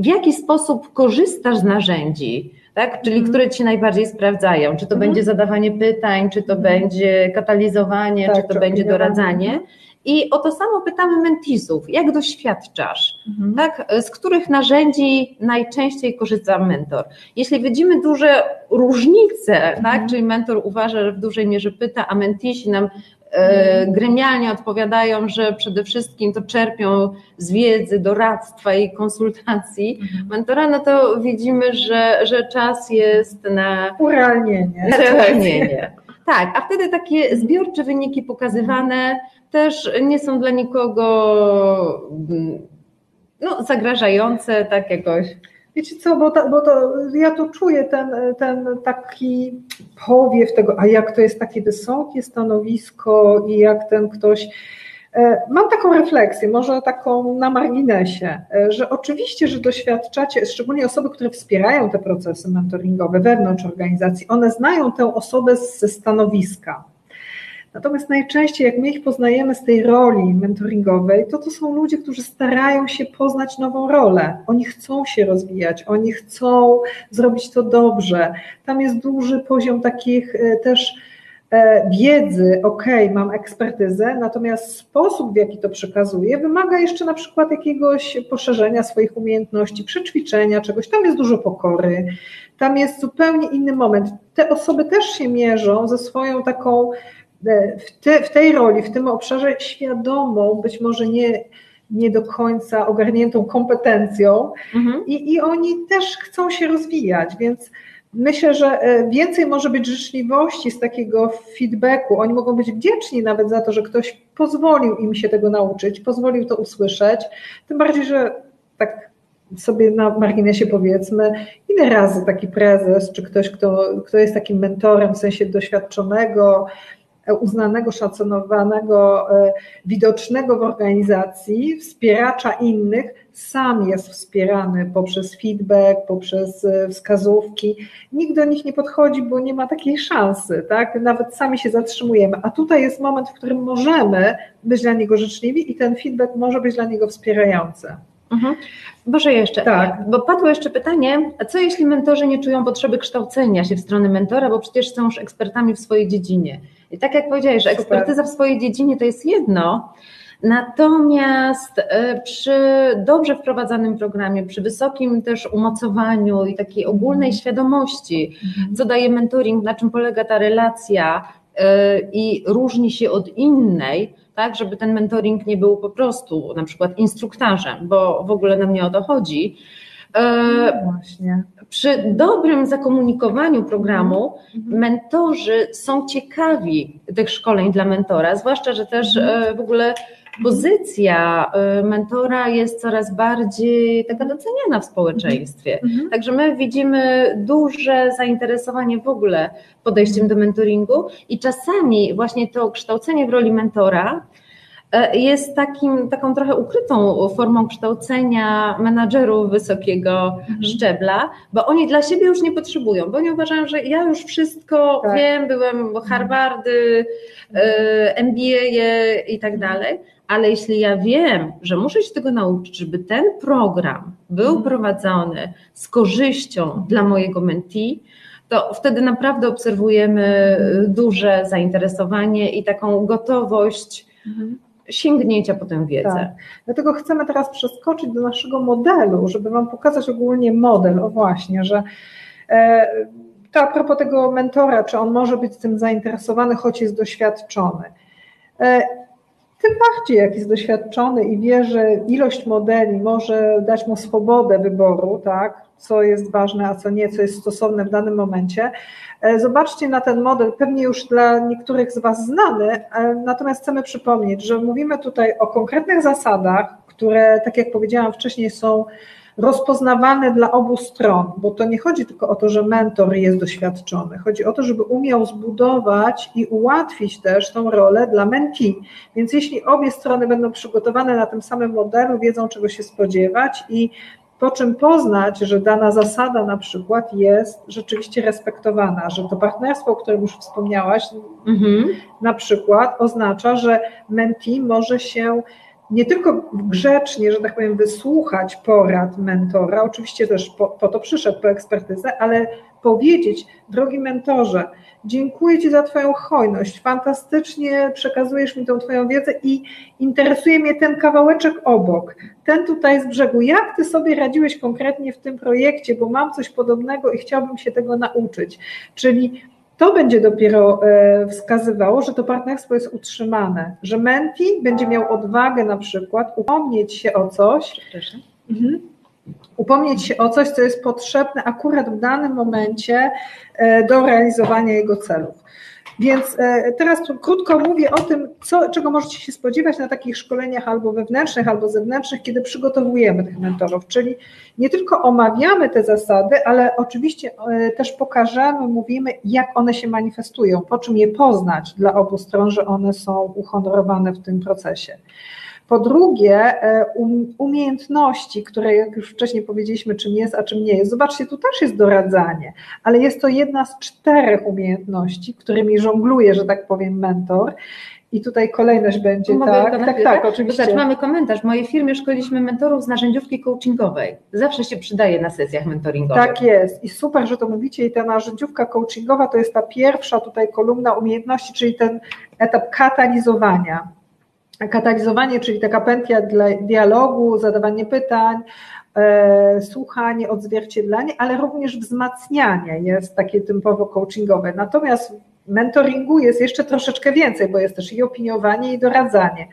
w jaki sposób korzystasz z narzędzi, tak? czyli mm. które Ci najbardziej sprawdzają, czy to mm. będzie zadawanie pytań, czy to mm. będzie katalizowanie, tak, czy to będzie doradzanie. I o to samo pytamy mentisów, jak doświadczasz, mhm. tak? z których narzędzi najczęściej korzysta mentor. Jeśli widzimy duże różnice, tak? mhm. czyli mentor uważa, że w dużej mierze pyta, a mentisi nam gremialnie odpowiadają, że przede wszystkim to czerpią z wiedzy, doradztwa i konsultacji mhm. mentora, no to widzimy, że, że czas jest na urealnienie. Na urealnienie. Tak, a wtedy takie zbiorcze wyniki pokazywane też nie są dla nikogo mm, no, zagrażające, tak jakoś. Wiecie co, bo, ta, bo to, ja tu czuję ten, ten taki powiew tego, a jak to jest takie wysokie stanowisko i jak ten ktoś. E, mam taką refleksję, może taką na marginesie, e, że oczywiście, że doświadczacie, szczególnie osoby, które wspierają te procesy mentoringowe wewnątrz organizacji, one znają tę osobę ze stanowiska. Natomiast najczęściej, jak my ich poznajemy z tej roli mentoringowej, to to są ludzie, którzy starają się poznać nową rolę. Oni chcą się rozwijać, oni chcą zrobić to dobrze. Tam jest duży poziom takich e, też e, wiedzy, ok, mam ekspertyzę, natomiast sposób, w jaki to przekazuję, wymaga jeszcze na przykład jakiegoś poszerzenia swoich umiejętności, przećwiczenia czegoś. Tam jest dużo pokory, tam jest zupełnie inny moment. Te osoby też się mierzą ze swoją taką w, te, w tej roli, w tym obszarze świadomą, być może nie, nie do końca ogarniętą kompetencją mhm. i, i oni też chcą się rozwijać, więc myślę, że e, więcej może być życzliwości z takiego feedbacku. Oni mogą być wdzięczni nawet za to, że ktoś pozwolił im się tego nauczyć, pozwolił to usłyszeć, tym bardziej, że tak sobie na marginesie powiedzmy, ile razy taki prezes, czy ktoś, kto, kto jest takim mentorem w sensie doświadczonego, uznanego, szacowanego, e, widocznego w organizacji, wspieracza innych, sam jest wspierany poprzez feedback, poprzez e, wskazówki. Nikt do nich nie podchodzi, bo nie ma takiej szansy, tak? Nawet sami się zatrzymujemy. A tutaj jest moment, w którym możemy być dla niego życzliwi i ten feedback może być dla niego wspierający. Mhm. Boże jeszcze, tak. bo padło jeszcze pytanie, a co jeśli mentorzy nie czują potrzeby kształcenia się w stronę mentora, bo przecież są już ekspertami w swojej dziedzinie. I tak jak powiedziałeś, że ekspertyza w swojej dziedzinie to jest jedno, Natomiast e, przy dobrze wprowadzanym programie, przy wysokim też umocowaniu i takiej ogólnej świadomości, mhm. co daje mentoring, na czym polega ta relacja e, i różni się od innej, tak, żeby ten mentoring nie był po prostu na przykład instruktarzem, bo w ogóle nam nie o to chodzi. E, no właśnie. Przy dobrym zakomunikowaniu programu mhm. mentorzy są ciekawi tych szkoleń dla mentora, zwłaszcza, że też w ogóle pozycja y, mentora jest coraz bardziej taka doceniana w społeczeństwie. Mhm. Mhm. Także my widzimy duże zainteresowanie w ogóle podejściem do mentoringu i czasami właśnie to kształcenie w roli mentora e, jest takim, taką trochę ukrytą formą kształcenia menadżerów wysokiego mhm. szczebla, bo oni dla siebie już nie potrzebują, bo oni uważają, że ja już wszystko tak. wiem, byłem Harvardy, e, MBA i tak dalej, ale jeśli ja wiem, że muszę się tego nauczyć, żeby ten program był mhm. prowadzony z korzyścią dla mojego mentee, to wtedy naprawdę obserwujemy duże zainteresowanie i taką gotowość mhm. sięgnięcia po tę wiedzę. Tak. Dlatego chcemy teraz przeskoczyć do naszego modelu, żeby Wam pokazać ogólnie model, o właśnie, że e, to a propos tego mentora, czy on może być tym zainteresowany, choć jest doświadczony. E, tym bardziej jak jest doświadczony i wie, że ilość modeli może dać mu swobodę wyboru, tak, co jest ważne, a co nie, co jest stosowne w danym momencie. E, zobaczcie na ten model, pewnie już dla niektórych z Was znany, e, natomiast chcemy przypomnieć, że mówimy tutaj o konkretnych zasadach, które, tak jak powiedziałam wcześniej, są rozpoznawalne dla obu stron, bo to nie chodzi tylko o to, że mentor jest doświadczony, chodzi o to, żeby umiał zbudować i ułatwić też tą rolę dla mentee. Więc jeśli obie strony będą przygotowane na tym samym modelu, wiedzą czego się spodziewać i po czym poznać, że dana zasada na przykład jest rzeczywiście respektowana, że to partnerstwo, o którym już wspomniałaś, mhm. na przykład oznacza, że mentee może się nie tylko grzecznie, że tak powiem, wysłuchać porad mentora, oczywiście też po, po, to przyszedł po ekspertyzę, ale powiedzieć, drogi mentorze, dziękuję Ci za Twoją hojność, fantastycznie przekazujesz mi tą Twoją wiedzę i interesuje mnie ten kawałeczek obok, ten tutaj z brzegu. Jak Ty sobie radziłeś konkretnie w tym projekcie, bo mam coś podobnego i chciałbym się tego nauczyć. Czyli to będzie dopiero e, wskazywało, że to partnerstwo jest utrzymane, że menti będzie miał odwagę na przykład upomnieć się o coś, mhm, upomnieć się o coś, co jest potrzebne akurat w danym momencie e, do realizowania jego celów. Więc e, teraz krótko mówię o tym, co, czego możecie się spodziewać na takich szkoleniach albo wewnętrznych, albo zewnętrznych, kiedy przygotowujemy tych mentorów, czyli nie tylko omawiamy te zasady, ale oczywiście e, też pokażemy, mówimy, jak one się manifestują, po czym je poznać dla obu stron, że one są uhonorowane w tym procesie. Po drugie, e, um, umiejętności, które jak już wcześniej powiedzieliśmy, czym jest, a czym nie jest. Zobaczcie, tu też jest doradzanie, ale jest to jedna z czterech umiejętności, którymi żongluje, że tak powiem, mentor. I tutaj kolejność będzie, Mogę tak, tak, tak, tak, oczywiście. Znaczy, mamy komentarz. W mojej firmie szkoliliśmy mentorów z narzędziówki coachingowej. Zawsze się przydaje na sesjach mentoringowych. Tak jest i super, że to mówicie i ta narzędziówka coachingowa to jest ta pierwsza tutaj kolumna umiejętności, czyli ten etap katalizowania katalizowanie, czyli taka pętla dla dialogu, zadawanie pytań, e, słuchanie, odzwierciedlanie, ale również wzmacnianie jest takie typowo coachingowe. Natomiast mentoringu jest jeszcze troszeczkę więcej, bo jest też i opiniowanie, i doradzanie.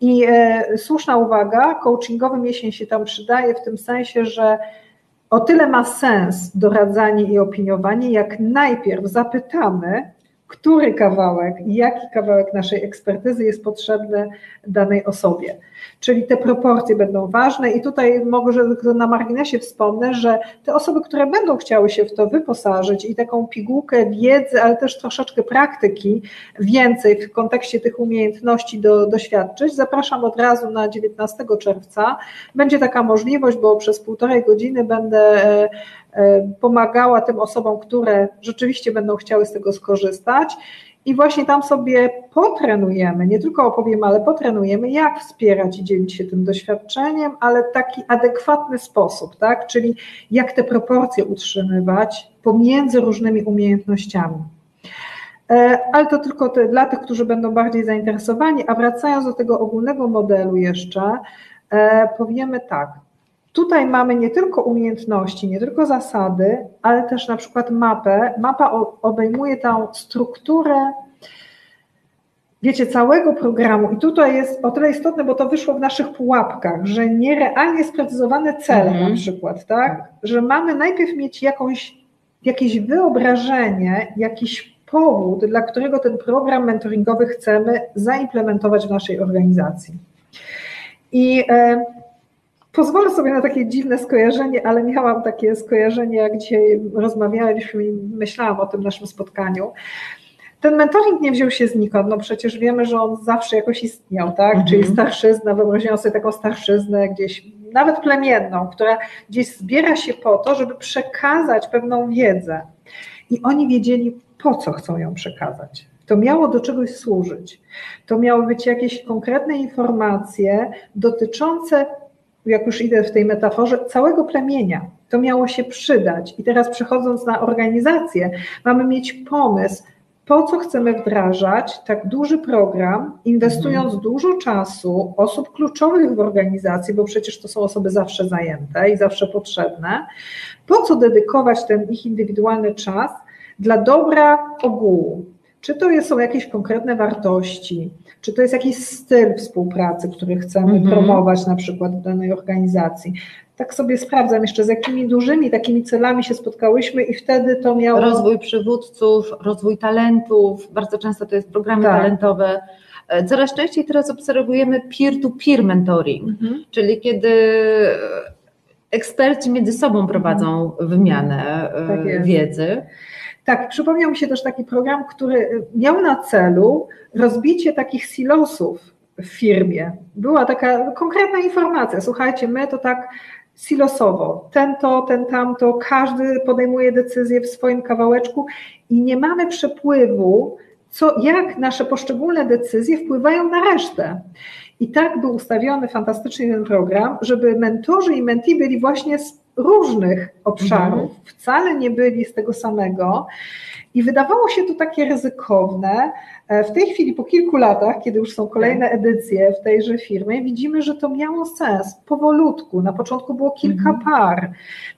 I e, słuszna uwaga, coachingowy miesień się tam przydaje w tym sensie, że o tyle ma sens doradzanie i opiniowanie, jak najpierw zapytamy, który kawałek i jaki kawałek naszej ekspertyzy jest potrzebny danej osobie. Czyli te proporcje będą ważne i tutaj może na marginesie wspomnę, że te osoby, które będą chciały się w to wyposażyć i taką pigułkę wiedzy, ale też troszeczkę praktyki więcej w kontekście tych umiejętności do, doświadczyć, zapraszam od razu na 19 czerwca. Będzie taka możliwość, bo przez półtorej godziny będę e, pomagała tym osobom, które rzeczywiście będą chciały z tego skorzystać i właśnie tam sobie potrenujemy, nie tylko opowiemy, ale potrenujemy, jak wspierać i dzielić się tym doświadczeniem, ale w taki adekwatny sposób, tak? Czyli jak te proporcje utrzymywać pomiędzy różnymi umiejętnościami. E, ale to tylko te, dla tych, którzy będą bardziej zainteresowani. A wracając do tego ogólnego modelu jeszcze, e, powiemy tak. Tutaj mamy nie tylko umiejętności, nie tylko zasady, ale też na przykład mapę. Mapa obejmuje tą strukturę, wiecie, całego programu. I tutaj jest o tyle istotne, bo to wyszło w naszych pułapkach, że nierealnie sprecyzowane cele mhm. na przykład, tak? Że mamy najpierw mieć jakąś, jakieś wyobrażenie, jakiś powód, dla którego ten program mentoringowy chcemy zaimplementować w naszej organizacji. I e, Pozwolę sobie na takie dziwne skojarzenie, ale miałam takie skojarzenie, jak dzisiaj rozmawialiśmy i myślałam o tym naszym spotkaniu. Ten mentoring nie wziął się znikąd, no przecież wiemy, że on zawsze jakoś istniał, tak? Mhm. Czyli starszyzna, wyobraźmy sobie taką starszyznę gdzieś, nawet plemienną, która gdzieś zbiera się po to, żeby przekazać pewną wiedzę. I oni wiedzieli, po co chcą ją przekazać. To miało do czegoś służyć. To miały być jakieś konkretne informacje dotyczące jak już idę w tej metaforze, całego plemienia. To miało się przydać. I teraz przechodząc na organizację, mamy mieć pomysł, po co chcemy wdrażać tak duży program, inwestując mhm. dużo czasu osób kluczowych w organizacji, bo przecież to są osoby zawsze zajęte i zawsze potrzebne, po co dedykować ten ich indywidualny czas dla dobra ogółu. Czy to są jakieś konkretne wartości, czy to jest jakiś styl współpracy, który chcemy mm -hmm. promować na przykład w danej organizacji. Tak sobie sprawdzam jeszcze, z jakimi dużymi takimi celami się spotkałyśmy i wtedy to miało... Rozwój przywódców, rozwój talentów, bardzo często to jest programy tak. talentowe. E, coraz częściej teraz obserwujemy peer-to-peer -peer mentoring, mm -hmm. czyli kiedy eksperci między sobą prowadzą wymianę e, tak wiedzy. Tak, przypomniał mi się też taki program, który miał na celu rozbicie takich silosów w firmie. Była taka konkretna informacja, słuchajcie, my to tak silosowo, ten to, ten tamto, każdy podejmuje decyzję w swoim kawałeczku i nie mamy przepływu, co, jak nasze poszczególne decyzje wpływają na resztę. I tak był ustawiony fantastycznie ten program, żeby mentorzy i menti byli właśnie z różnych obszarów, mhm. wcale nie byli z tego samego. I wydawało się to takie ryzykowne. E, w tej chwili, po kilku latach, kiedy już są kolejne tak. edycje w tejże firmie, widzimy, że to miało sens powolutku. Na początku było kilka mhm. par.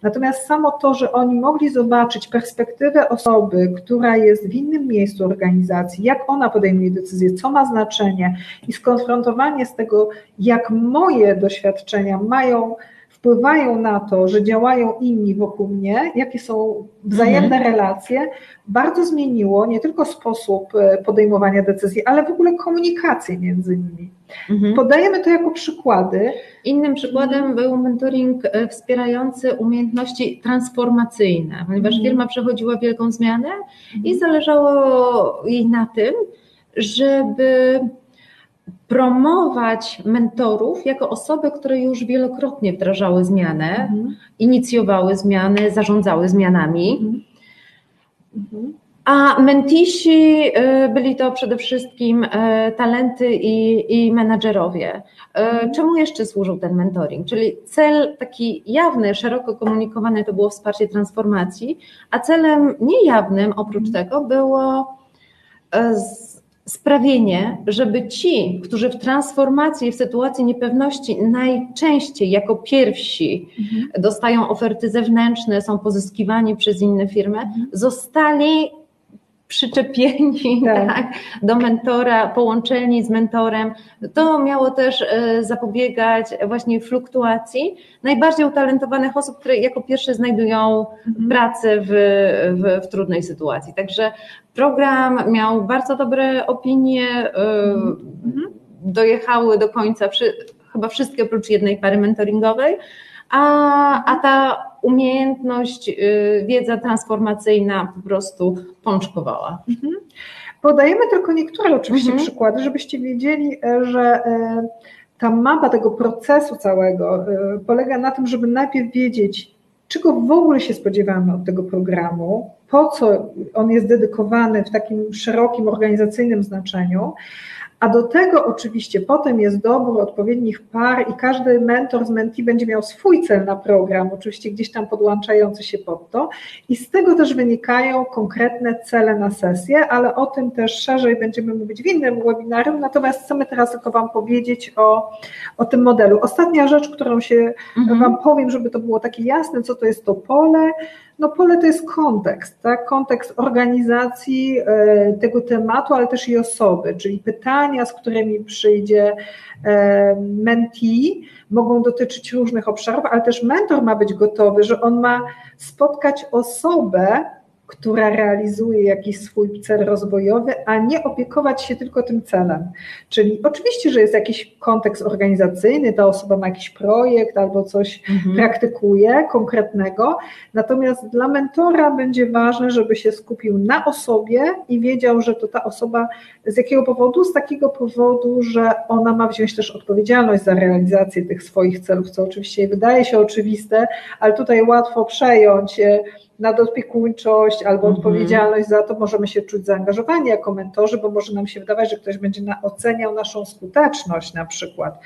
Natomiast samo to, że oni mogli zobaczyć perspektywę osoby, która jest w innym miejscu organizacji, jak ona podejmuje decyzje, co ma znaczenie i skonfrontowanie z tego, jak moje doświadczenia mają wpływają na to, że działają inni wokół mnie, jakie są wzajemne mhm. relacje, bardzo zmieniło nie tylko sposób e, podejmowania decyzji, ale w ogóle komunikację między nimi. Mhm. Podajemy to jako przykłady. Innym przykładem mhm. był mentoring e, wspierający umiejętności transformacyjne, ponieważ mhm. firma przechodziła wielką zmianę i mhm. zależało jej na tym, żeby promować mentorów jako osoby, które już wielokrotnie wdrażały zmianę, mhm. inicjowały zmiany, zarządzały zmianami. Mhm. Mhm. A mentisi y, byli to przede wszystkim y, talenty i, i menadżerowie. Y, mhm. Czemu jeszcze służył ten mentoring? Czyli cel taki jawny, szeroko komunikowany to było wsparcie transformacji, a celem niejawnym oprócz mhm. tego było sprawienie, żeby ci, którzy w transformacji, w sytuacji niepewności najczęściej jako pierwsi mhm. dostają oferty zewnętrzne, są pozyskiwani przez inne firmy, mhm. zostali przyczepieni tak. Tak, do mentora, połączeni z mentorem. To miało też e, zapobiegać właśnie fluktuacji najbardziej utalentowanych osób, które jako pierwsze znajdują mhm. pracę w, w, w, trudnej sytuacji. Także program miał bardzo dobre opinie, e, mhm. dojechały do końca chyba wszystkie oprócz jednej pary mentoringowej a, a ta umiejętność, y, wiedza transformacyjna po prostu pączkowała. Mhm. Podajemy tylko niektóre oczywiście mhm. przykłady, żebyście wiedzieli, e, że e, ta mapa tego procesu całego e, polega na tym, żeby najpierw wiedzieć, czego w ogóle się spodziewamy od tego programu, po co on jest dedykowany w takim szerokim organizacyjnym znaczeniu, a do tego oczywiście potem jest dobór odpowiednich par i każdy mentor z mentee będzie miał swój cel na program, oczywiście gdzieś tam podłączający się pod to i z tego też wynikają konkretne cele na sesję, ale o tym też szerzej będziemy mówić w innym webinarium, natomiast chcemy teraz tylko Wam powiedzieć o, o tym modelu. Ostatnia rzecz, którą się mhm. Wam powiem, żeby to było takie jasne, co to jest to pole, no pole to jest kontekst, tak? kontekst organizacji e, tego tematu, ale też i osoby, czyli pytania, z którymi przyjdzie e, mentee, mogą dotyczyć różnych obszarów, ale też mentor ma być gotowy, że on ma spotkać osobę, która realizuje jakiś swój cel rozwojowy, a nie opiekować się tylko tym celem. Czyli oczywiście, że jest jakiś kontekst organizacyjny, ta osoba ma jakiś projekt albo coś mhm. praktykuje konkretnego, natomiast dla mentora będzie ważne, żeby się skupił na osobie i wiedział, że to ta osoba z jakiego powodu? Z takiego powodu, że ona ma wziąć też odpowiedzialność za realizację tych swoich celów, co oczywiście wydaje się oczywiste, ale tutaj łatwo przejąć nadopiekuńczość albo mhm. odpowiedzialność za to, możemy się czuć zaangażowani jako mentorzy, bo może nam się wydawać, że ktoś będzie na, oceniał naszą skuteczność na przykład.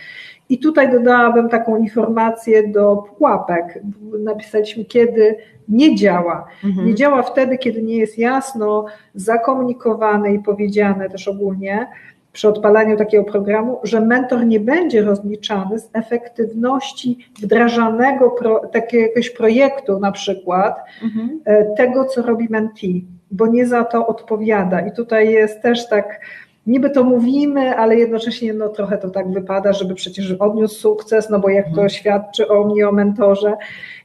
I tutaj dodałabym taką informację do pułapek. Napisaliśmy, kiedy nie działa. Mhm. Nie działa wtedy, kiedy nie jest jasno zakomunikowane i powiedziane też ogólnie, przy odpalaniu takiego programu, że mentor nie będzie rozliczany z efektywności wdrażanego pro, jakiegoś projektu na przykład, mhm. E, tego, co robi mentee, bo nie za to odpowiada. I tutaj jest też tak, niby to mówimy, ale jednocześnie no, trochę to tak wypada, żeby przecież odniósł sukces, no bo jak to mhm. świadczy o mnie, o mentorze.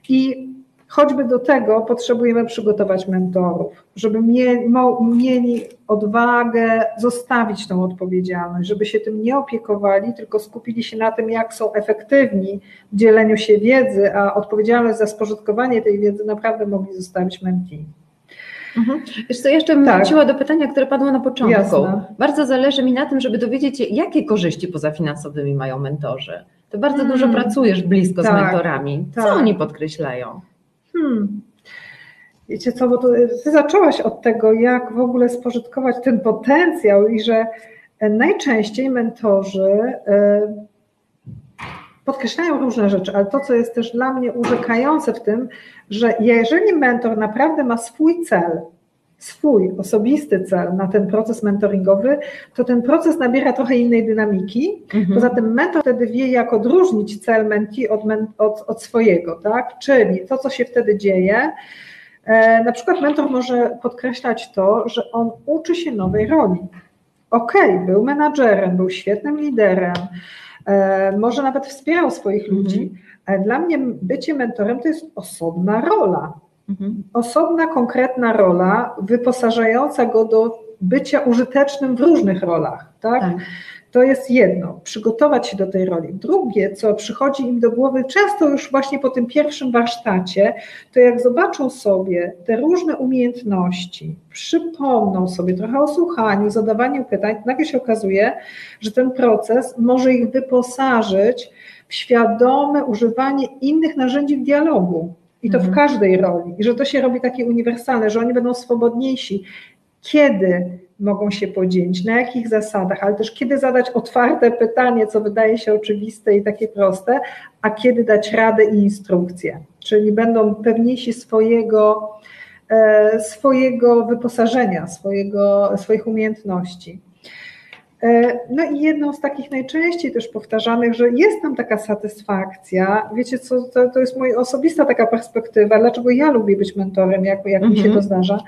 I Choćby do tego potrzebujemy przygotować mentorów, żeby mieli odwagę zostawić tą odpowiedzialność, żeby się tym nie opiekowali, tylko skupili się na tym, jak są efektywni w dzieleniu się wiedzy, a odpowiedzialność za spożytkowanie tej wiedzy naprawdę mogli zostawić mentee. Mhm. Wiesz co, jeszcze bym tak. wróciła do pytania, które padło na początku. Jasne. Bardzo zależy mi na tym, żeby dowiedzieć się, jakie korzyści pozafinansowymi mają mentorzy. To bardzo hmm. dużo pracujesz blisko tak. z mentorami. Co tak. oni podkreślają? Hmm. Wiecie co, bo ty zaczęłaś od tego, jak w ogóle spożytkować ten potencjał i że najczęściej mentorzy e, podkreślają różne rzeczy, ale to, co jest też dla mnie urzekające w tym, że jeżeli mentor naprawdę ma swój cel, swój osobisty cel na ten proces mentoringowy, to ten proces nabiera trochę innej dynamiki. Mhm. Poza tym mentor wtedy wie, jak odróżnić cel menti od, od, od swojego, tak? Czyli to, co się wtedy dzieje. E, na przykład mentor może podkreślać to, że on uczy się nowej roli. Okej, okay, był menadżerem, był świetnym liderem, e, może nawet wspierał swoich mhm. ludzi, ale dla mnie bycie mentorem to jest osobna rola. Mhm. Osobna, konkretna rola, wyposażająca go do bycia użytecznym w różnych rolach. Tak? tak? To jest jedno, przygotować się do tej roli. Drugie, co przychodzi im do głowy, często już właśnie po tym pierwszym warsztacie, to jak zobaczą sobie te różne umiejętności, przypomną sobie trochę o słuchaniu, zadawaniu pytań, nagle się okazuje, że ten proces może ich wyposażyć w świadome używanie innych narzędzi w dialogu i to w mhm. każdej roli. I że to się robi takie uniwersalne, że oni będą swobodniejsi. Kiedy mogą się podzielić, na jakich zasadach, ale też kiedy zadać otwarte pytanie, co wydaje się oczywiste i takie proste, a kiedy dać radę i instrukcję. Czyli będą pewniejsi swojego, e, swojego wyposażenia, swojego, swoich umiejętności. E, no i jedną z takich najczęściej też powtarzanych, że jest tam taka satysfakcja. Wiecie co, to, to jest moja osobista taka perspektywa, dlaczego ja lubię być mentorem, jak, jak mi się mhm. to zdarza,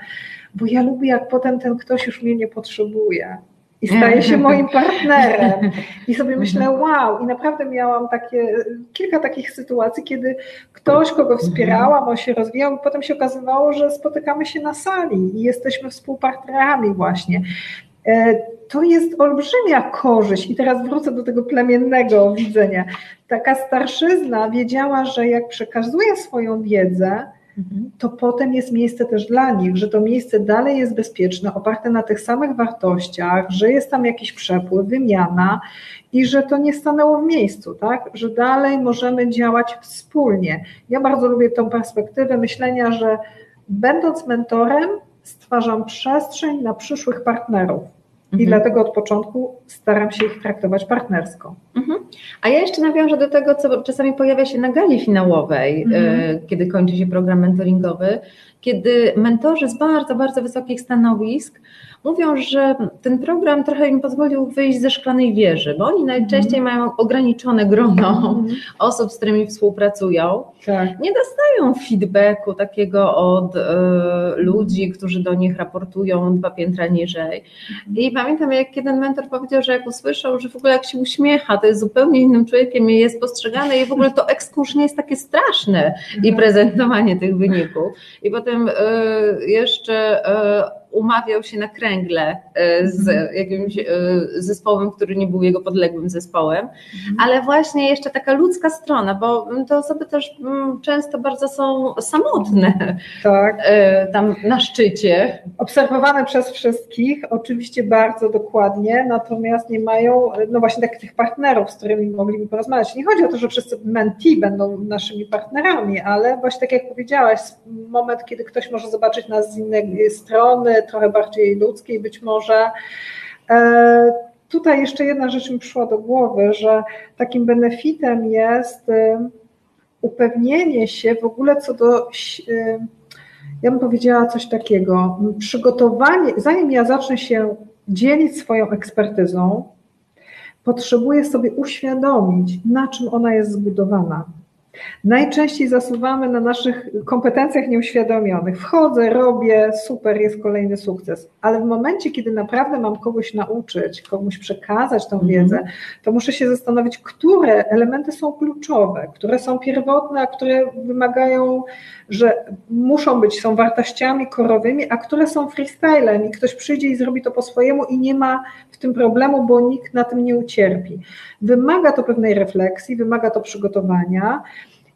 bo ja lubię, jak potem ten ktoś już mnie nie potrzebuje i staje się moim partnerem. I sobie mhm. myślę, wow, i naprawdę miałam takie, kilka takich sytuacji, kiedy ktoś, kogo mhm. wspierałam, on się rozwijał, i potem się okazywało, że spotykamy się na sali i jesteśmy współpartnerami właśnie. E, to jest olbrzymia korzyść. I teraz wrócę do tego plemiennego widzenia. Taka starszyzna wiedziała, że jak przekazuje swoją wiedzę, mhm. to potem jest miejsce też dla nich, że to miejsce dalej jest bezpieczne, oparte na tych samych wartościach, że jest tam jakiś przepływ, wymiana i że to nie stanęło w miejscu, tak? że dalej możemy działać wspólnie. Ja bardzo lubię tą perspektywę myślenia, że będąc mentorem, stwarzam przestrzeń na przyszłych partnerów. I mhm. dlatego od początku staram się ich traktować partnersko. Mhm. A ja jeszcze nawiążę do tego, co czasami pojawia się na gali finałowej, mhm. E, kiedy kończy się program mentoringowy, kiedy mentorzy z bardzo, bardzo wysokich stanowisk mówią, że ten program trochę im pozwolił wyjść ze szklanej wieży, bo oni najczęściej mm. mają ograniczone grono mm. osób, z którymi współpracują. Tak. Nie dostają feedbacku takiego od y, ludzi, którzy do nich raportują dwa piętra niżej. I pamiętam, jak jeden mentor powiedział, że jak usłyszał, że w ogóle jak się uśmiecha, to jest zupełnie innym człowiekiem i jest postrzegany i w ogóle to ekskurs nie jest takie straszne i prezentowanie tych wyników. I potem y, jeszcze y, umawiał się na kręgle e, z mhm. jakimś e, zespołem, który nie był jego podległym zespołem, mhm. ale właśnie jeszcze taka ludzka strona, bo te osoby też mm, często bardzo są samotne tak. E, tam na szczycie. Obserwowane przez wszystkich, oczywiście bardzo dokładnie, natomiast nie mają, no właśnie takich partnerów, z którymi mogliby porozmawiać. Nie chodzi o to, że wszyscy menti będą naszymi partnerami, ale właśnie tak jak powiedziałaś, moment, kiedy ktoś może zobaczyć nas z innej strony, trochę bardziej ludzkiej być może. E, tutaj jeszcze jedna rzecz mi przyszła do głowy, że takim benefitem jest e, upewnienie się w ogóle co do, e, ja bym powiedziała coś takiego, przygotowanie, zanim ja zacznę się dzielić swoją ekspertyzą, potrzebuję sobie uświadomić, na czym ona jest zbudowana. Najczęściej zasuwamy na naszych kompetencjach nieuświadomionych. Wchodzę, robię, super, jest kolejny sukces. Ale w momencie, kiedy naprawdę mam kogoś nauczyć, komuś przekazać tą mhm. wiedzę, to muszę się zastanowić, które elementy są kluczowe, które są pierwotne, a które wymagają, że muszą być, są wartościami korowymi, a które są freestylem i ktoś przyjdzie i zrobi to po swojemu i nie ma w tym problemu, bo nikt na tym nie ucierpi. Wymaga to pewnej refleksji, wymaga to przygotowania.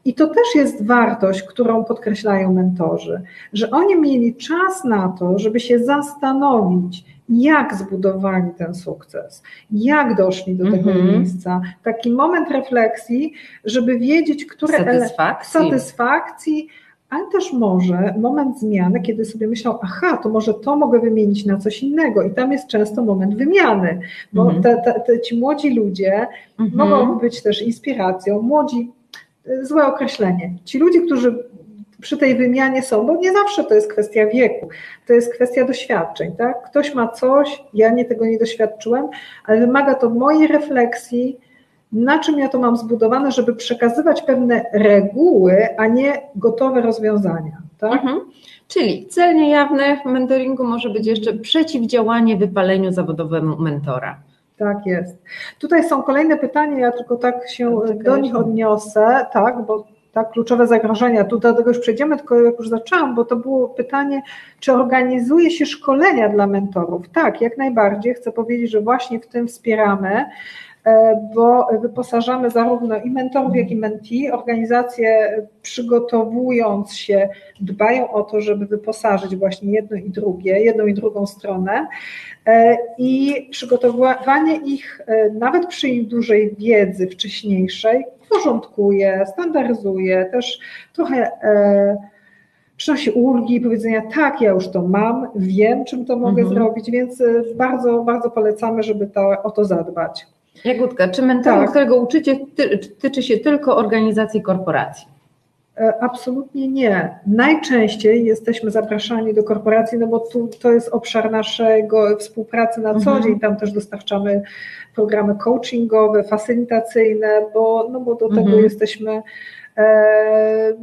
I to też jest wartość, którą podkreślają mentorzy, że oni mieli czas na to, żeby się zastanowić, jak zbudowali ten sukces, jak doszli do tego mm -hmm. miejsca. Taki moment refleksji, żeby wiedzieć, które satysfakcji. satysfakcji, ale też może moment zmiany, kiedy sobie myślał, aha, to może to mogę wymienić na coś innego. I tam jest często moment wymiany, bo mm -hmm. te, te, te, ci młodzi ludzie mm -hmm. mogą być też inspiracją. Młodzi złe określenie. Ci ludzie, którzy przy tej wymianie są, bo nie zawsze to jest kwestia wieku, to jest kwestia doświadczeń. Tak? Ktoś ma coś, ja nie tego nie doświadczyłem, ale wymaga to mojej refleksji, na czym ja to mam zbudowane, żeby przekazywać pewne reguły, a nie gotowe rozwiązania. Tak? Mhm. Czyli cel niejawny w mentoringu może być jeszcze przeciwdziałanie wypaleniu zawodowemu mentora. Tak jest. Tutaj są kolejne pytania, ja tylko tak się do nich odniosę, tak, bo tak, kluczowe zagrożenia. Tu do tego już przejdziemy, tylko jak już zaczęłam, bo to było pytanie, czy organizuje się szkolenia dla mentorów? Tak, jak najbardziej. Chcę powiedzieć, że właśnie w tym wspieramy. E, bo wyposażamy zarówno i mentorów, jak i mentee. Organizacje przygotowując się dbają o to, żeby wyposażyć właśnie jedno i drugie, jedną i drugą stronę e, i przygotowanie ich e, nawet przy ich dużej wiedzy wcześniejszej porządkuje, standaryzuje, też trochę przynosi ulgi, powiedzenia tak, ja już to mam, wiem, czym to mogę mhm. zrobić, więc bardzo, bardzo polecamy, żeby o to zadbać. Jagódka, czy mentoring, tak. którego uczycie, tyczy się tylko organizacji korporacji? E, absolutnie nie. Najczęściej jesteśmy zapraszani do korporacji, no bo tu, to jest obszar naszego współpracy na co mhm. dzień. Tam też dostarczamy programy coachingowe, facylitacyjne, bo, no bo do tego mhm. jesteśmy, e,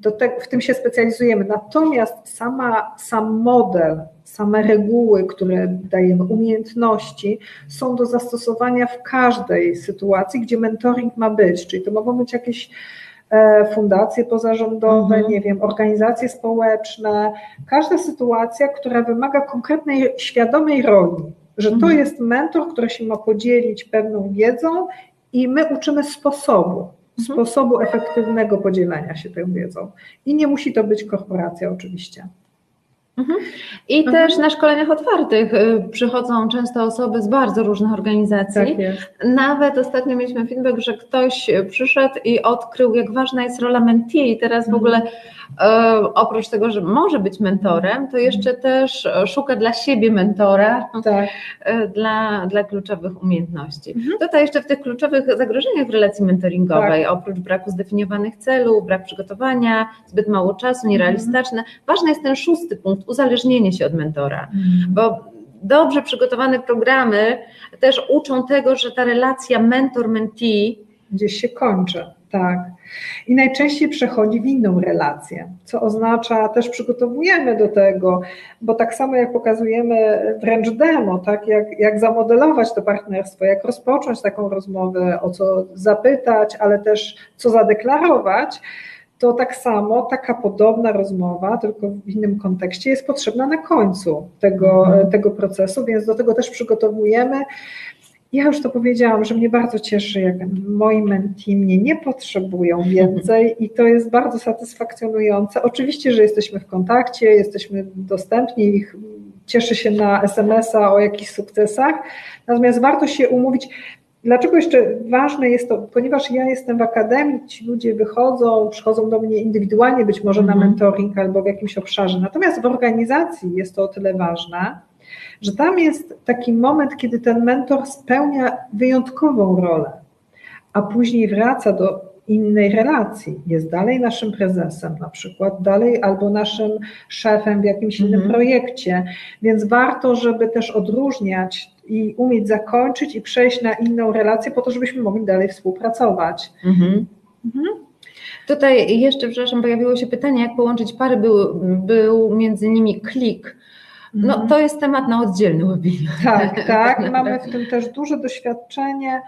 do te, w tym się specjalizujemy. Natomiast sama, sam model same reguły, które dajemy, umiejętności są do zastosowania w każdej sytuacji, gdzie mentoring ma być, czyli to mogą być jakieś e, fundacje pozarządowe, mhm. nie wiem, organizacje społeczne, każda sytuacja, która wymaga konkretnej, świadomej roli, że to mhm. jest mentor, który się ma podzielić pewną wiedzą i my uczymy sposobu. sposobu efektywnego podzielenia się tą wiedzą. I nie musi to być korporacja oczywiście. Mhm. I mhm. też na szkoleniach otwartych y, przychodzą często osoby z bardzo różnych organizacji. Tak. Nawet ostatnio mieliśmy feedback, że ktoś przyszedł i odkrył, jak ważna jest rola mentee i teraz w mhm. ogóle E, oprócz tego, że może być mentorem, to jeszcze też szuka dla siebie mentora tak. E, dla, dla kluczowych umiejętności. Mhm. Tutaj jeszcze w tych kluczowych zagrożeniach w relacji mentoringowej, tak. oprócz braku zdefiniowanych celów, brak przygotowania, zbyt mało czasu, nierealistyczne, mhm. ważny jest ten szósty punkt, uzależnienie się od mentora, mhm. bo dobrze przygotowane programy też uczą tego, że ta relacja mentor-mentee gdzieś się kończy. Tak. I najczęściej przechodzi w inną relację, co oznacza też przygotowujemy do tego, bo tak samo jak pokazujemy wręcz demo, tak, jak, jak zamodelować to partnerstwo, jak rozpocząć taką rozmowę, o co zapytać, ale też co zadeklarować, to tak samo taka podobna rozmowa, tylko w innym kontekście, jest potrzebna na końcu tego, mhm. tego procesu, więc do tego też przygotowujemy. Ja już to powiedziałam, że mnie bardzo cieszy, jak moi menti mnie nie potrzebują więcej i to jest bardzo satysfakcjonujące. Oczywiście, że jesteśmy w kontakcie, jesteśmy dostępni, ich cieszę się na SMS-a o jakichś sukcesach, natomiast warto się umówić. Dlaczego jeszcze ważne jest to, ponieważ ja jestem w akademii, ci ludzie wychodzą, przychodzą do mnie indywidualnie, być może na mhm. mentoring albo w jakimś obszarze. Natomiast w organizacji jest to o tyle ważne, że tam jest taki moment, kiedy ten mentor spełnia wyjątkową rolę, a później wraca do innej relacji. Jest dalej naszym prezesem, na przykład, dalej albo naszym szefem w jakimś innym mhm. projekcie, więc warto, żeby też odróżniać i umieć zakończyć i przejść na inną relację, po to, żebyśmy mogli dalej współpracować. Mhm. Mhm. Tutaj jeszcze, przepraszam, pojawiło się pytanie, jak połączyć pary, był, był między nimi klik no mhm. to jest temat na oddzielny webinar. Tak, tak. Mamy w tym też duże doświadczenie.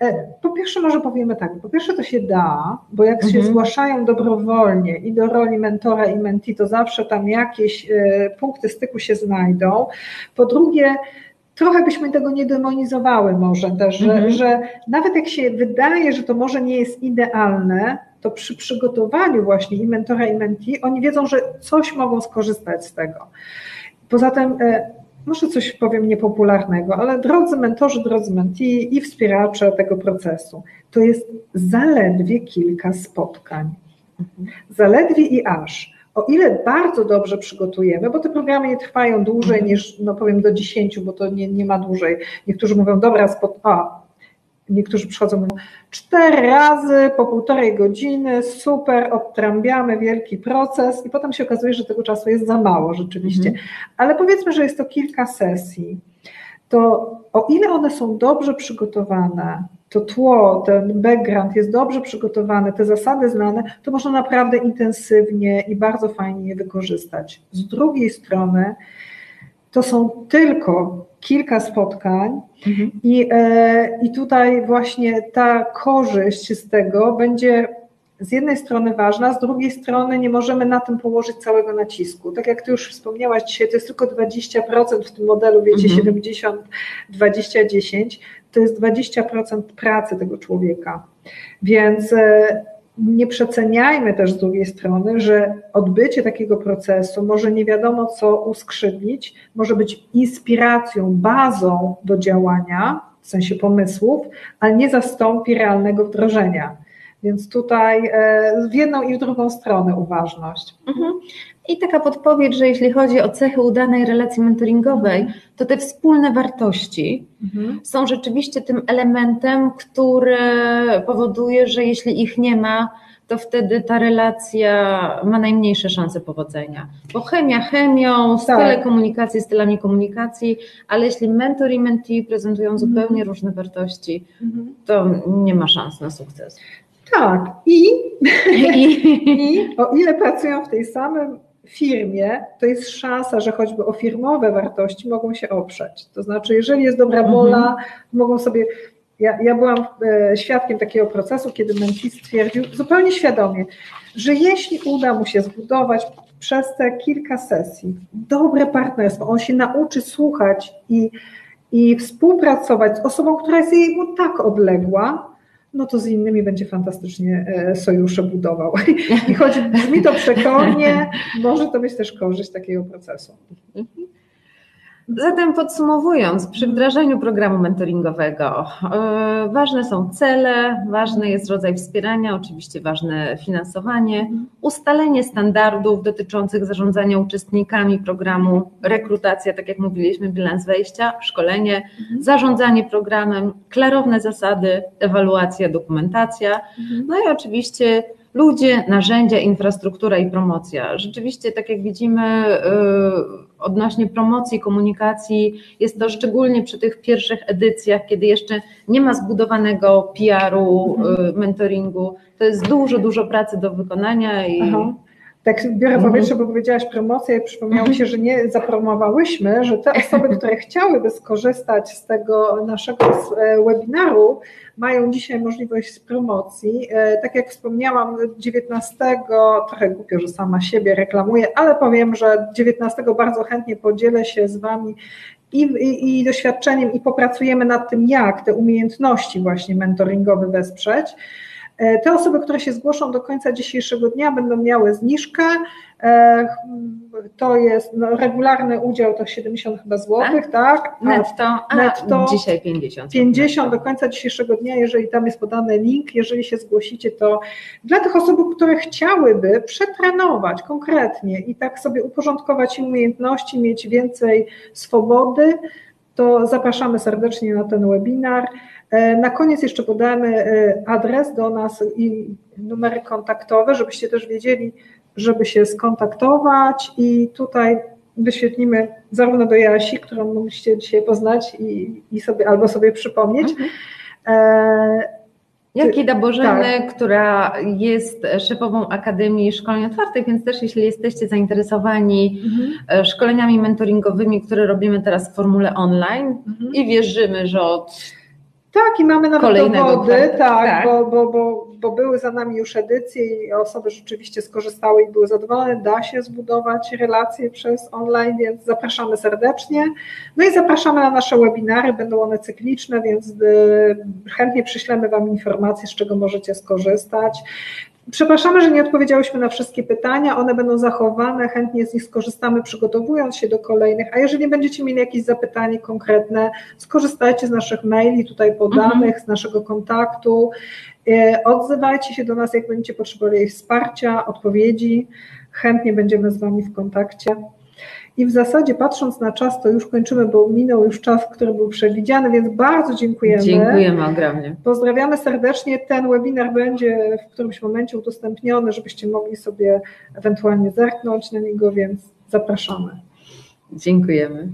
E, po pierwsze, może powiemy tak, po pierwsze to się da, bo jak mhm. się zgłaszają dobrowolnie i do roli mentora i menti, to zawsze tam jakieś e, punkty styku się znajdą. Po drugie, trochę byśmy tego nie demonizowały może też, że, mhm. że nawet jak się wydaje, że to może nie jest idealne, to przy przygotowaniu właśnie i mentora i menti, oni wiedzą, że coś mogą skorzystać z tego. Poza tym, e, może coś powiem niepopularnego, ale drodzy mentorzy, drodzy mentee i wspieracze tego procesu, to jest zaledwie kilka spotkań. Zaledwie i aż. O ile bardzo dobrze przygotujemy, bo te programy nie trwają dłużej niż, no powiem, do 10, bo to nie, nie ma dłużej. Niektórzy mówią, dobra, spot, a, Niektórzy przychodzą mówią, cztery razy po półtorej godziny, super, odtrąbiamy wielki proces i potem się okazuje, że tego czasu jest za mało rzeczywiście. Mhm. Ale powiedzmy, że jest to kilka sesji. To o ile one są dobrze przygotowane, to tło, ten background jest dobrze przygotowany, te zasady znane, to można naprawdę intensywnie i bardzo fajnie je wykorzystać. Z drugiej strony, to są tylko kilka spotkań mhm. i, e, i tutaj właśnie ta korzyść z tego będzie z jednej strony ważna, z drugiej strony nie możemy na tym położyć całego nacisku. Tak jak Ty już wspomniałaś dzisiaj, to jest tylko 20% w tym modelu, wiecie, mhm. 70, 20, 10, to jest 20% pracy tego człowieka. Więc e, nie przeceniajmy też z drugiej strony, że odbycie takiego procesu może nie wiadomo co uskrzydlić, może być inspiracją, bazą do działania, w sensie pomysłów, ale nie zastąpi realnego wdrożenia. Więc tutaj e, w jedną i w drugą stronę uważność. Mhm. I taka podpowiedź, że jeśli chodzi o cechy udanej relacji mentoringowej, to te wspólne wartości mhm. są rzeczywiście tym elementem, który powoduje, że jeśli ich nie ma, to wtedy ta relacja ma najmniejsze szanse powodzenia. Bo chemia chemią, style tak. komunikacji, stylami komunikacji, ale jeśli mentor i mentee prezentują mhm. zupełnie różne wartości, mhm. to nie ma szans na sukces. Tak, I, I, i o ile pracują w tej samym firmie, to jest szansa, że choćby o firmowe wartości mogą się oprzeć. To znaczy, jeżeli jest dobra mhm. wola, mhm. mogą sobie. Ja, ja byłam e, świadkiem takiego procesu, kiedy Menti stwierdził zupełnie świadomie, że jeśli uda mu się zbudować przez te kilka sesji dobre partnerstwo, on się nauczy słuchać i, i współpracować z osobą, która jest jej tak odległa, no to z innymi będzie fantastycznie e, sojusze budował. I choć brzmi to przekornie, może to być też korzyść takiego procesu. Zatem podsumowując, przy wdrażaniu programu mentoringowego yy, ważne są cele, ważny jest rodzaj wspierania, oczywiście ważne finansowanie, ustalenie standardów dotyczących zarządzania uczestnikami programu, rekrutacja, tak jak mówiliśmy, bilans wejścia, szkolenie, zarządzanie programem, klarowne zasady, ewaluacja, dokumentacja, no i oczywiście ludzie, narzędzia, infrastruktura i promocja. Rzeczywiście, tak jak widzimy, y, odnośnie promocji, komunikacji, jest to szczególnie przy tych pierwszych edycjach, kiedy jeszcze nie ma zbudowanego PR-u, mhm. mentoringu. To jest dużo, dużo pracy do wykonania i. Aha. Tak biorę mhm. powietrze, bo powiedziałaś promocję i przypomniało mi się, że nie zapromowałyśmy, że te osoby, które chciałyby skorzystać z tego naszego e, webinaru, mają dzisiaj możliwość promocji. E, tak jak wspomniałam, 19, trochę głupio, że sama siebie reklamuję, ale powiem, że 19 bardzo chętnie podzielę się z Wami i, i, i doświadczeniem i popracujemy nad tym, jak te umiejętności właśnie mentoringowe wesprzeć. E, te osoby, które się zgłoszą do końca dzisiejszego dnia, będą miały zniżkę. E, to jest no, regularny udział to 70 chyba złotych, tak? Netto, a netto dzisiaj 50. 50 do końca dzisiejszego dnia, jeżeli tam jest podany link, jeżeli się zgłosicie, to dla tych osób, które chciałyby przetrenować konkretnie i tak sobie uporządkować umiejętności, mieć więcej swobody, to zapraszamy serdecznie na ten webinar. E, na koniec jeszcze podamy e, adres do nas i numery kontaktowe, żebyście też wiedzieli, żeby się skontaktować i tutaj wyświetlimy zarówno do Jasi, którą musicie dzisiaj poznać i, i sobie albo sobie przypomnieć. Mhm. E, jak Ida Bożeny, tak. która jest szefową Akademii Szkoleń Otwartych, więc też jeśli jesteście zainteresowani mhm. szkoleniami mentoringowymi, które robimy teraz w formule online mhm. i wierzymy, że od tak, i mamy nawet dowody, tak, tak, Bo, bo, bo, bo były za nami już edycje i osoby rzeczywiście skorzystały i były zadowolone. Da się zbudować relacje przez online, więc zapraszamy serdecznie. No i zapraszamy na nasze webinary, będą one cykliczne, więc y, chętnie przyślemy Wam informacje, z czego możecie skorzystać. Przepraszamy, że nie odpowiedziałyśmy na wszystkie pytania, one będą zachowane, chętnie z nich skorzystamy, przygotowując się do kolejnych, a jeżeli będziecie mieli jakieś zapytanie konkretne, skorzystajcie z naszych maili tutaj podanych, mhm. z naszego kontaktu, e, odzywajcie się do nas, jak będziecie potrzebowali wsparcia, odpowiedzi, chętnie będziemy z Wami w kontakcie. I w zasadzie patrząc na czas, to już kończymy, bo minął już czas, który był przewidziany, więc bardzo dziękujemy. Dziękujemy ogromnie. Pozdrawiamy serdecznie. Ten webinar będzie w którymś momencie udostępniony, żebyście mogli sobie ewentualnie zerknąć na niego, więc zapraszamy. Dziękujemy.